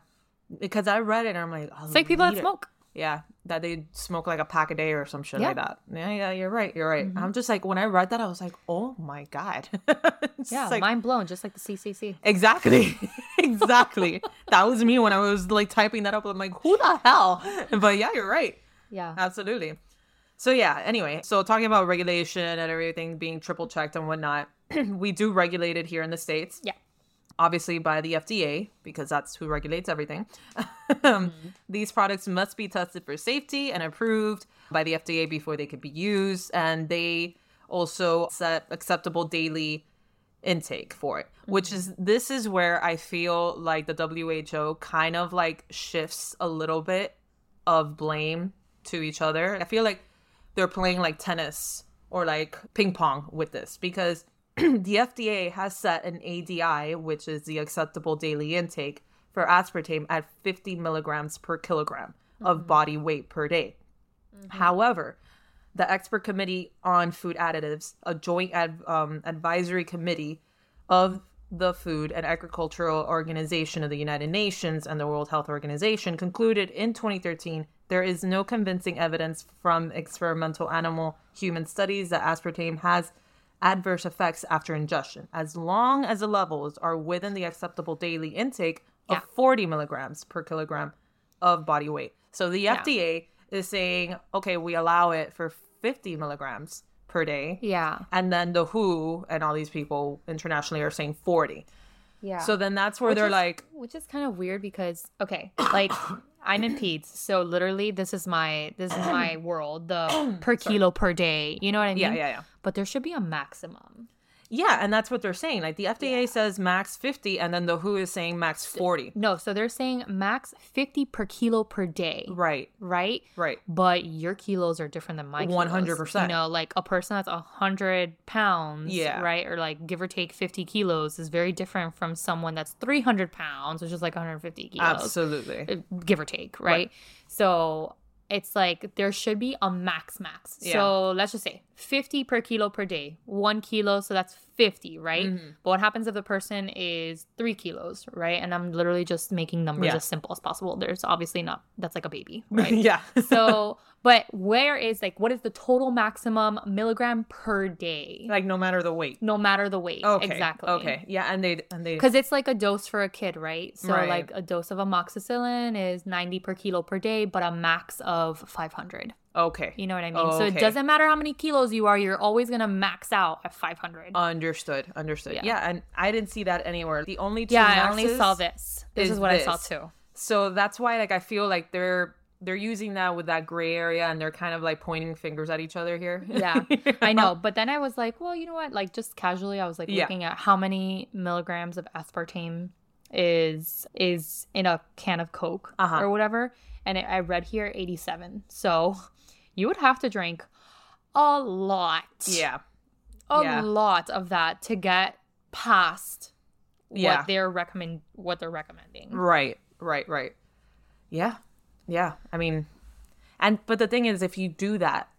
because I read it and I'm like, it's like people that smoke. Yeah, that they smoke like a pack a day or some shit like Yeah. Mm-hmm. that. Yeah, yeah, you're right. You're right. I'm just like when I read that, I was like, oh my god. Yeah, like, mind blown, just like the CCC. exactly, exactly. that was me when I was like typing that up. I'm like, who the hell? But yeah, you're right. Yeah. Absolutely. So yeah, anyway, so talking about regulation and everything being triple checked and whatnot, we do regulate it here in the States. Yeah. Obviously by the FDA, because that's who regulates everything. Um, These products must be tested for safety and approved by the FDA before they could be used. And they also set acceptable daily intake for it which is this is where i feel like the who kind of like shifts a little bit of blame to each other i feel like they're playing like tennis or like ping pong with this because the fda has set an adi which is the acceptable daily intake for aspartame at 50 milligrams per kilogram of body weight per day. However the expert committee on food additives, a joint ad, um, advisory committee of the Food and Agricultural Organization of the United Nations and the World Health Organization, concluded in 2013 there is no convincing evidence from experimental animal human studies that aspartame has adverse effects after ingestion, as long as the levels are within the acceptable daily intake of Yeah. 40 milligrams per kilogram of body weight. So the FDA is saying, okay, we allow it for 50 milligrams per day. Yeah. And then the WHO and all these people internationally are saying 40. Yeah. So then that's where Which they're is- like, which is kind of weird because okay, like I'm in peds, so literally this is my this is my world, the per kilo per day. You know what I mean? yeah, yeah, yeah. But there should be a maximum. Yeah, and that's what they're saying. Like the FDA says max 50, and then the WHO is saying max 40. No, so they're saying max 50 per kilo per day, Right, right? right. But your kilos are different than my kilos. 100%. You know, like a person that's 100 pounds, Yeah. right? Or like give or take 50 kilos is very different from someone that's 300 pounds, which is like 150 kilos. Absolutely. uh, give or take, right? So it's like there should be a max max. Yeah. So let's just say 50 per kilo per day, one kilo, so that's 50, right? Mm-hmm. But what happens if the person is three kilos, right? And I'm literally just making numbers Yeah. as simple as possible. There's obviously not, that's like a baby, right? yeah. so, but where is like, what is the total maximum milligram per day? like no matter the weight. no matter the weight. Okay. Exactly. Okay. Yeah, and they and they Because it's like a dose for a kid, right? So Right. like a dose of amoxicillin is 90 per kilo per day, but a max of 500. okay. You know what I mean? So it doesn't matter how many kilos you are, you're always going to max out at 500. Understood. Understood. Yeah. Yeah. and I didn't see that anywhere. The only two yeah, I only saw this. This is, is what I saw too. So that's why like I feel like they're they're using that with that gray area and they're kind of like pointing fingers at each other here. Yeah, I know. But then I was like, well, you know what? Like just casually, I was like Yeah. looking at how many milligrams of aspartame is is in a can of Coke Uh-huh. or whatever, and it, I read here 87. So you would have to drink a lot, yeah. a yeah. lot of that to get past Yeah. what they're recommend what they're recommending. Right. Right, right. Yeah. Yeah. I mean and but the thing is if you do that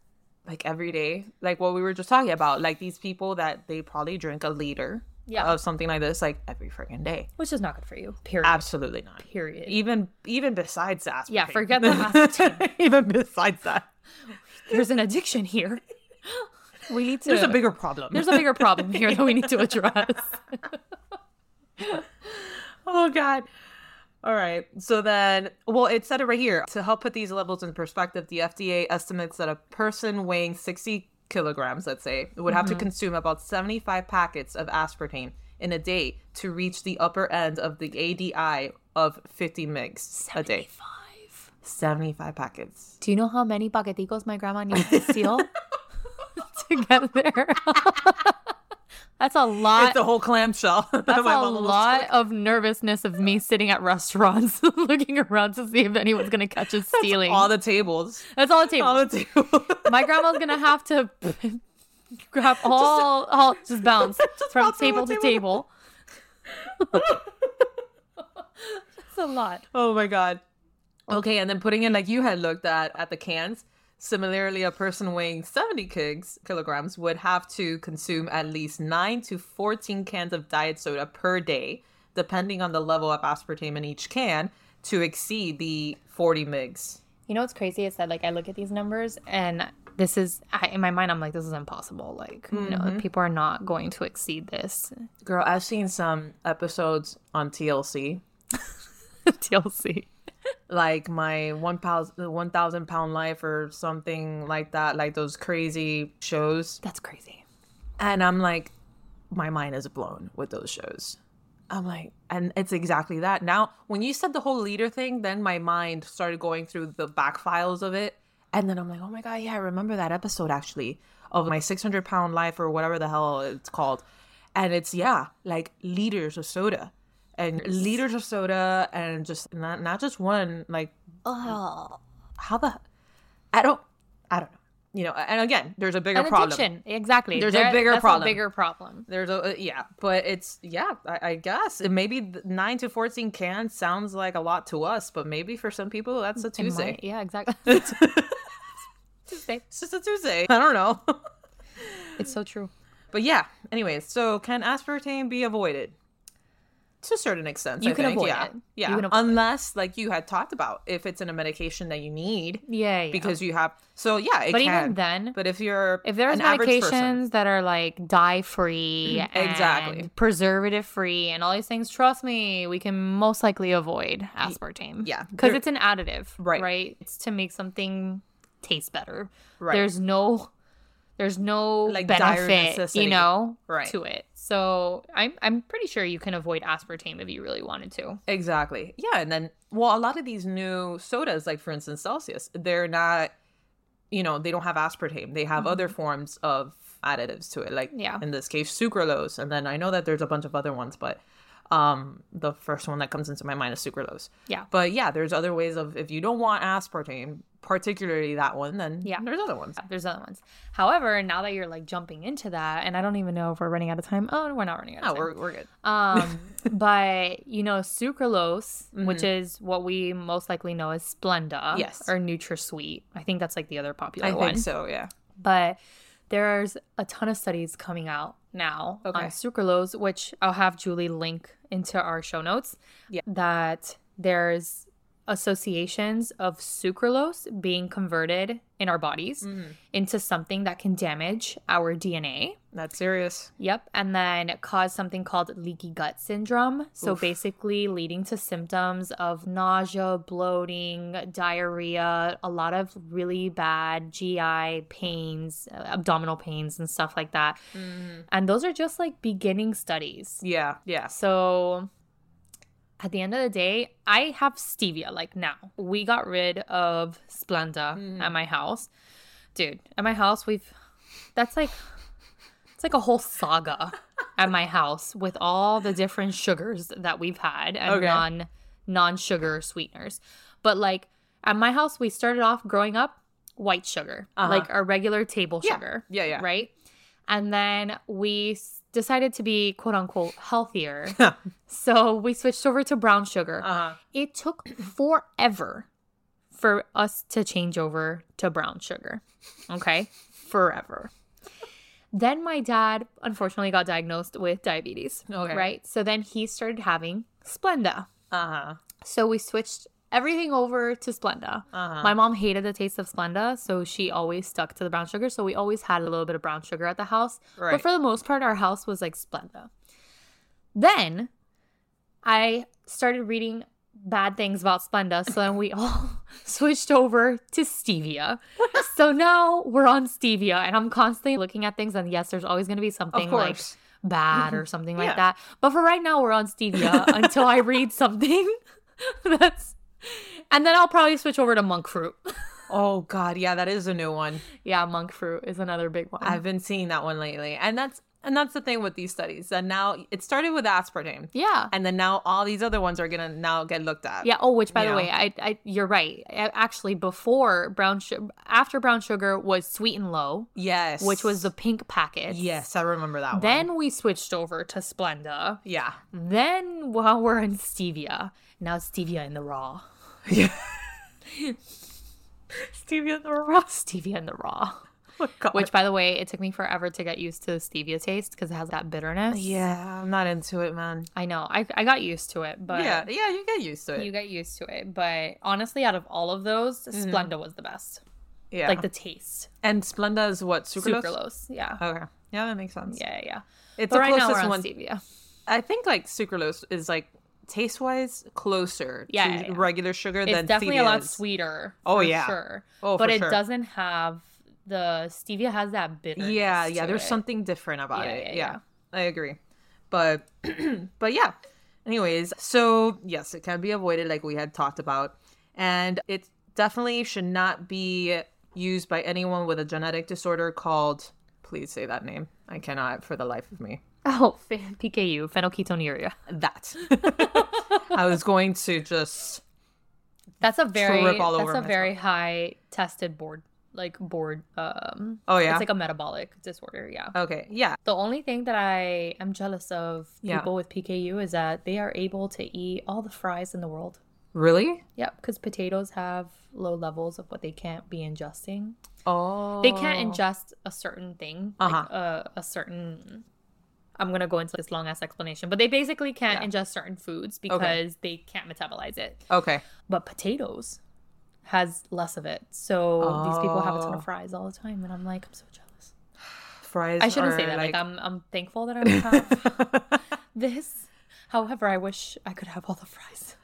like every day, like what we were just talking about, like these people that they probably drink a liter Yeah. of something like this like every freaking day. Which is not good for you. Period. Absolutely not. Period. Even even besides that. Yeah, forget the aspartame. even besides that. There's an addiction here. We need to. There's a bigger problem. There's a bigger problem here that we need to address. Oh God. All right. So then, well, it said it right here. To help put these levels in perspective, the FDA estimates that a person weighing 60 kilograms, let's say, would have to mm-hmm. consume about 75 packets of aspartame in a day to reach the upper end of the ADI of 50 mgs a day. 75 packets. Do you know how many paqueticos my grandma needs to seal to get there? That's a lot. It's the whole clamshell. That's a lot of nervousness of me sitting at restaurants looking around to see if anyone's gonna catch us stealing. All the tables. That's all it takes. All the tables. My grandma's gonna have to grab all, all just bounce from from table to table. table. That's a lot. Oh my god. Okay, and then putting in like you had looked at at the cans. Similarly, a person weighing 70 kigs, kilograms would have to consume at least 9 to 14 cans of diet soda per day, depending on the level of aspartame in each can, to exceed the 40 mgs. You know what's crazy is that like I look at these numbers and this is I, in my mind I'm like this is impossible. Like you know mm-hmm. people are not going to exceed this. Girl, I've seen some episodes on TLC, TLC. Like my one pound, one thousand pound life or something like that, like those crazy shows. That's crazy. And I'm like, my mind is blown with those shows. I'm like, and it's exactly that. Now, when you said the whole liter thing, then my mind started going through the back files of it. And then I'm like, oh my God, yeah, I remember that episode actually of my 600 pound life or whatever the hell it's called. And it's, yeah, like liters of soda and liters of soda and just not, not just one, like, Oh, how the, I don't, I don't know. You know, and again, there's a bigger problem. addiction. Exactly. There's a bigger problem. A bigger problem. There's a uh, yeah, but it's yeah. I, I guess maybe nine to fourteen cans sounds like a lot to us, but maybe for some people that's a Tuesday. might- yeah, exactly. Tuesday. It's just a Tuesday. I don't know, It's so true. but yeah. Anyways, so can aspartame be avoided? To a certain extent, You I can think, avoid yeah. it. Yeah, You can avoid unless like you had talked about, if it's in a medication that you need Yeah, yeah. because you have. So yeah, it but can. even then, but if you're if there's an average medications person, that are like dye free, mm-hmm. Exactly. preservative free, and all these things, trust me, we can most likely avoid aspartame. yeah. because it's an additive, Right. Right, it's to make something taste better. Right. There's no, there's no Like, benefit, you know, Right. to it. So I'm I'm pretty sure you can avoid aspartame if you really wanted to. Exactly. Yeah, and then well, a lot of these new sodas, like for instance Celsius, they're not, you know, they don't have aspartame. They have other forms of additives to it, like Mm-hmm. Yeah. in this case sucralose, and then I know that there's a bunch of other ones, but um the first one that comes into my mind is sucralose. Yeah. But yeah, there's other ways of if you don't want aspartame, particularly that one, then Yeah. there's other ones. There's other ones. However, now that you're like jumping into that, and I don't even know if we're running out of time. Oh, we're not running out of Oh, time. we're we're good. Um, but you know, sucralose, which is what we most likely know as Splenda, Mm-hmm. Yes. or NutraSweet. I think that's like the other popular I one. think so, yeah. But there's a ton of studies coming out now Okay. on sucralose, which I'll have Julie link into our show notes. Yeah. That there's associations of sucralose being converted in our bodies Mm-hmm. into something that can damage our DNA. That's serious. Yep. And then cause something called leaky gut syndrome. So Oof. basically leading to symptoms of nausea, bloating, diarrhea, a lot of really bad GI pains, uh, abdominal pains, and stuff like that. And those are just like beginning studies. Yeah, yeah. So at the end of the day, I have stevia like now. We got rid of Splenda Mm-hmm. at my house. Dude, at my house we've that's like it's like a whole saga at my house with all the different sugars that we've had and Okay. non non-sugar sweeteners. But like at my house we started off growing up white sugar, Uh-huh. like our regular table Yeah. sugar Yeah, yeah. right? And then we decided to be quote unquote healthier. so we switched over to brown sugar. Uh-huh. It took forever for us to change over to brown sugar. Okay? forever. Then my dad unfortunately got diagnosed with diabetes. Okay. Right? So then he started having Splenda. Uh-huh. So we switched everything over to Splenda. Uh-huh. My mom hated the taste of Splenda, so she always stuck to the brown sugar. So we always had a little bit of brown sugar at the house. Right. But for the most part, our house was like Splenda. Then I started reading bad things about Splenda, so then we all switched over to stevia. so now we're on stevia, and I'm constantly looking at things, and yes, there's always going to be something like bad or something Yeah. like that. But for right now, we're on stevia until I read something That's and then I'll probably switch over to monk fruit. Oh God, yeah, that is a new one. yeah, monk fruit is another big one. I've been seeing that one lately, and that's and that's the thing with these studies. And now it started with aspartame, yeah. and then now all these other ones are gonna now get looked at. Yeah. Oh, which by the know? way, I, I you're right. Actually, before brown sugar, after brown sugar was sweet and low, Yes. which was the pink packet. yes, I remember that one. Then we switched over to Splenda. yeah, Then well, we're in stevia. Now stevia in the raw. yeah. Stevia in the raw. Stevia in the raw. Oh. Which, by the way, it took me forever to get used to the stevia taste because it has that bitterness. Yeah, I'm not into it, man. I know. I, I got used to it, but yeah, yeah, you get used to it. you get used to it. But honestly, out of all of those, mm-hmm. Splenda was the best. yeah, Like the taste. and Splenda is what sucralose. Sucralose. Yeah. Okay, yeah, that makes sense. Yeah, yeah, it's But the right now we're closest on one. stevia. I think like sucralose is like taste wise closer Yeah, to yeah, yeah. regular sugar than It's than definitely a lot sweeter. Oh, for yeah. sure. Oh, but it sure. doesn't have the stevia has that bitterness. Yeah, yeah. There's it. something different about it. yeah. I agree. But but yeah. Anyways, so yes, it can be avoided like we had talked about. And it definitely should not be used by anyone with a genetic disorder called please say that name. I cannot for the life of me. Oh, PKU, phenylketonuria. That. I was going to just That's a very that's a myself. very high tested board like board um Oh yeah. it's like a metabolic disorder, yeah. okay. Yeah. The only thing that I am jealous of Yeah. people with PKU is that they are able to eat all the fries in the world. Really? Yeah, because potatoes have low levels of what they can't be ingesting. Oh. They can't ingest a certain thing, Uh-huh. a, a certain. I'm gonna go into this long ass explanation, but they basically can't Yeah. ingest certain foods because they can't metabolize it. Okay. But potatoes has less of it, so these people have a ton Oh. of fries all the time, and I'm like, I'm so jealous. Fries. I shouldn't say that. Like, like I'm, I'm thankful that I don't have this. However, I wish I could have all the fries,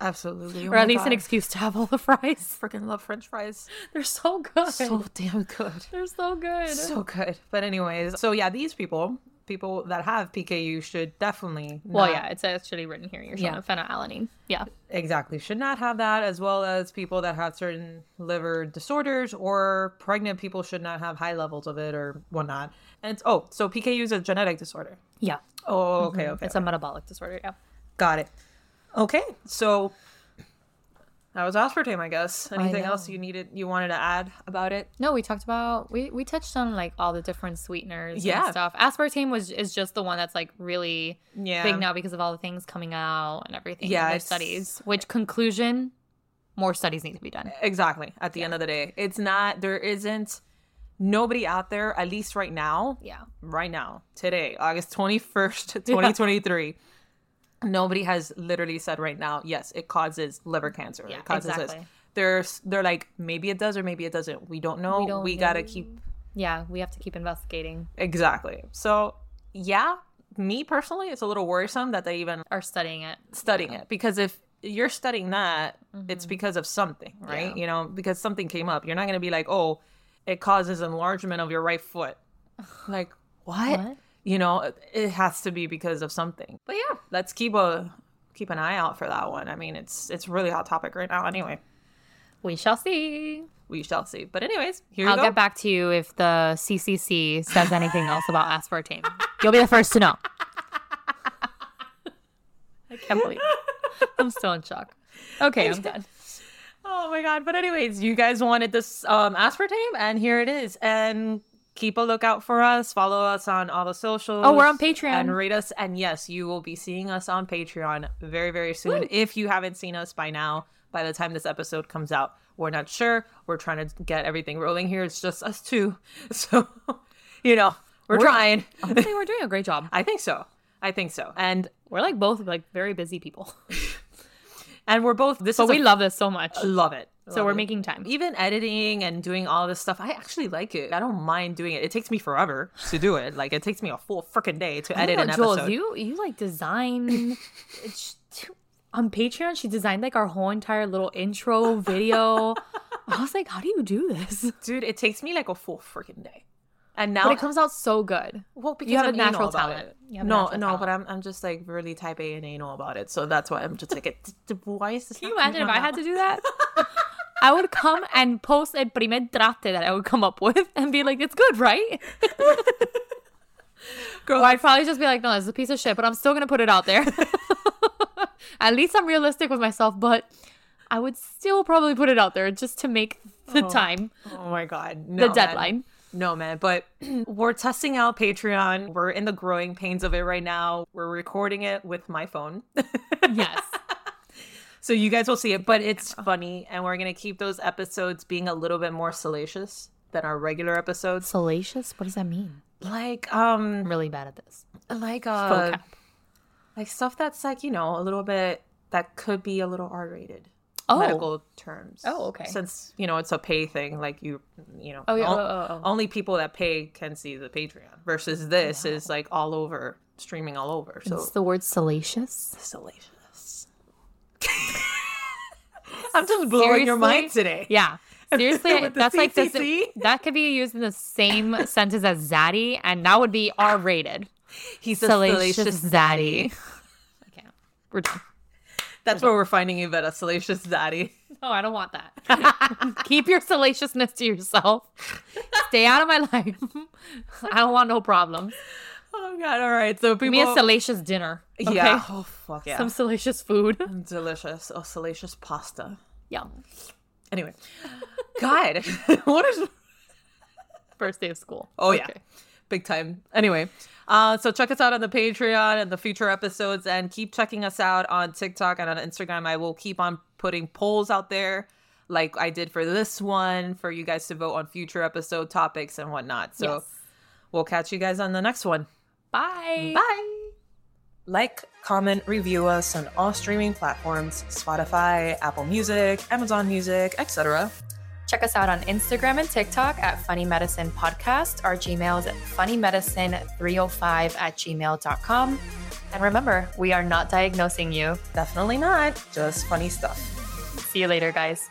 Absolutely. Oh or at least an excuse to have all the fries. freaking love French fries. They're so good. So damn good. They're so good. So good. But anyways, so yeah, these people, people that have PKU should definitely well, not- yeah, it's actually written here. You're showing Yeah. phenylalanine. Yeah. exactly should not have that as well as people that have certain liver disorders or pregnant people should not have high levels of it or whatnot. And it's, oh, so PKU is a genetic disorder. Yeah. Oh, okay, mm-hmm. okay. It's a metabolic disorder. Yeah. Got it. Okay, so that was aspartame, I guess. Anything know. else you needed, you wanted to add about it? No, we talked about we we touched on like all the different sweeteners Yeah. and stuff. Aspartame was is just the one that's like really Yeah. big now because of all the things coming out and everything. Yeah, Yeah, studies. Which conclusion? More studies need to be done. Exactly. At the end of the day, it's not. There isn't nobody out there, at least right now. Yeah. Right now, today, August twenty first, twenty twenty three. Nobody has literally said right now, yes, it causes liver cancer. Yeah, it causes exactly. this. There's, they're like, maybe it does or maybe it doesn't. We don't know. We, don't gotta keep Yeah, we have to keep investigating exactly. So, yeah, me personally, it's a little worrisome that they even are studying it. studying it because if you're studying that, it's because of something, right? Mm-hmm. Yeah. You know, because something came up. You're not going to be like, oh, it causes enlargement of your right foot. Like, what? What? You know, it has to be because of something. But yeah, let's keep a keep an eye out for that one. I mean, it's it's really hot topic right now. Anyway, We shall see. we shall see. But anyways, here I'll you go. get back to you if the CCC says anything else about aspartame. You'll be the first to know. I can't believe it. I'm still in shock. Okay, I'm done. Oh my god! But anyways, you guys wanted this um aspartame, and here it is. And keep a lookout for us. Follow us on all the socials. Oh, we're on Patreon. and rate us. And yes, you will be seeing us on Patreon very very soon. If you haven't seen us by now, by the time this episode comes out, we're not sure. We're trying to get everything rolling here. It's just us two, so you know we're, trying. I think we're doing a great job. I think so. I think so. And We're like both like very busy people, and we're both. This but we a- love this so much. love it. So we're it. making time. even editing and doing all this stuff i actually like it i don't mind doing it it takes me forever to do it like it takes me a full freaking day to edit an Jules, episode you you like design it's- on Patreon. She designed like our whole entire little intro video. I was like, how do you do this? dude it takes me like a full freaking day And now but it comes out so good. well because you have a I'm anal natural talent. it. A No, natural no, talent. but I'm I'm just like really type A and anal about it. So that's why I'm just like, it, why is this? Can you imagine if I had to do that? I would come and post a primer traste that I would come up with and be like, it's good, right? Girl, I'd probably just be like, no, this is a piece of shit, but I'm still gonna put it out there. At least I'm realistic with myself, but I would still probably put it out there just to make the oh. time, Oh my god, no, the man. deadline. No, man, but we're testing out Patreon. We're in the growing pains of it right now. We're recording it with my phone. Yes. So you guys will see it, but it's funny and we're going to keep those episodes being a little bit more salacious than our regular episodes. Salacious? What does that mean? Like um I'm really bad at this. like uh Vocab. like stuff that's like, you know, a little bit that could be a little R-rated. Oh. Medical terms. Oh, okay. Since, you know, it's a pay thing like you, you know. Oh, yeah. o- Oh, oh, oh. only people that pay can see the Patreon versus this is like all over, streaming all over. So It's the word salacious. salacious. I'm just blowing your mind today. Yeah. Seriously, that's like this. That could be used in the same sentence as zaddy, and that would be R rated. He's a Salacious, salacious, zaddy. I can't. We're done. That's where we're finding you, a salacious daddy. No, I don't want that. Keep your salaciousness to yourself. Stay out of my life. I don't want no problems. Oh god! All right, so people. Give me a salacious dinner. Okay? yeah. Oh fuck yeah. Some salacious food. delicious. Oh, salacious pasta. Yum. Anyway, God, what is? First day of school. Oh yeah, Okay. big time. Anyway, uh, so check us out on the Patreon and the future episodes, and keep checking us out on TikTok and on Instagram. I will keep on putting polls out there, like I did for this one, for you guys to vote on future episode topics and whatnot. So Yes. we'll catch you guys on the next one. Bye. Bye. Like, comment, review us on all streaming platforms Spotify, Apple Music, Amazon Music, etc. Check us out on Instagram and TikTok at Funny Medicine Podcast. Our Gmail is oh at funnymedicine305 at gmail.com. And remember, we are not diagnosing you. Definitely not, just funny stuff. See you later, guys.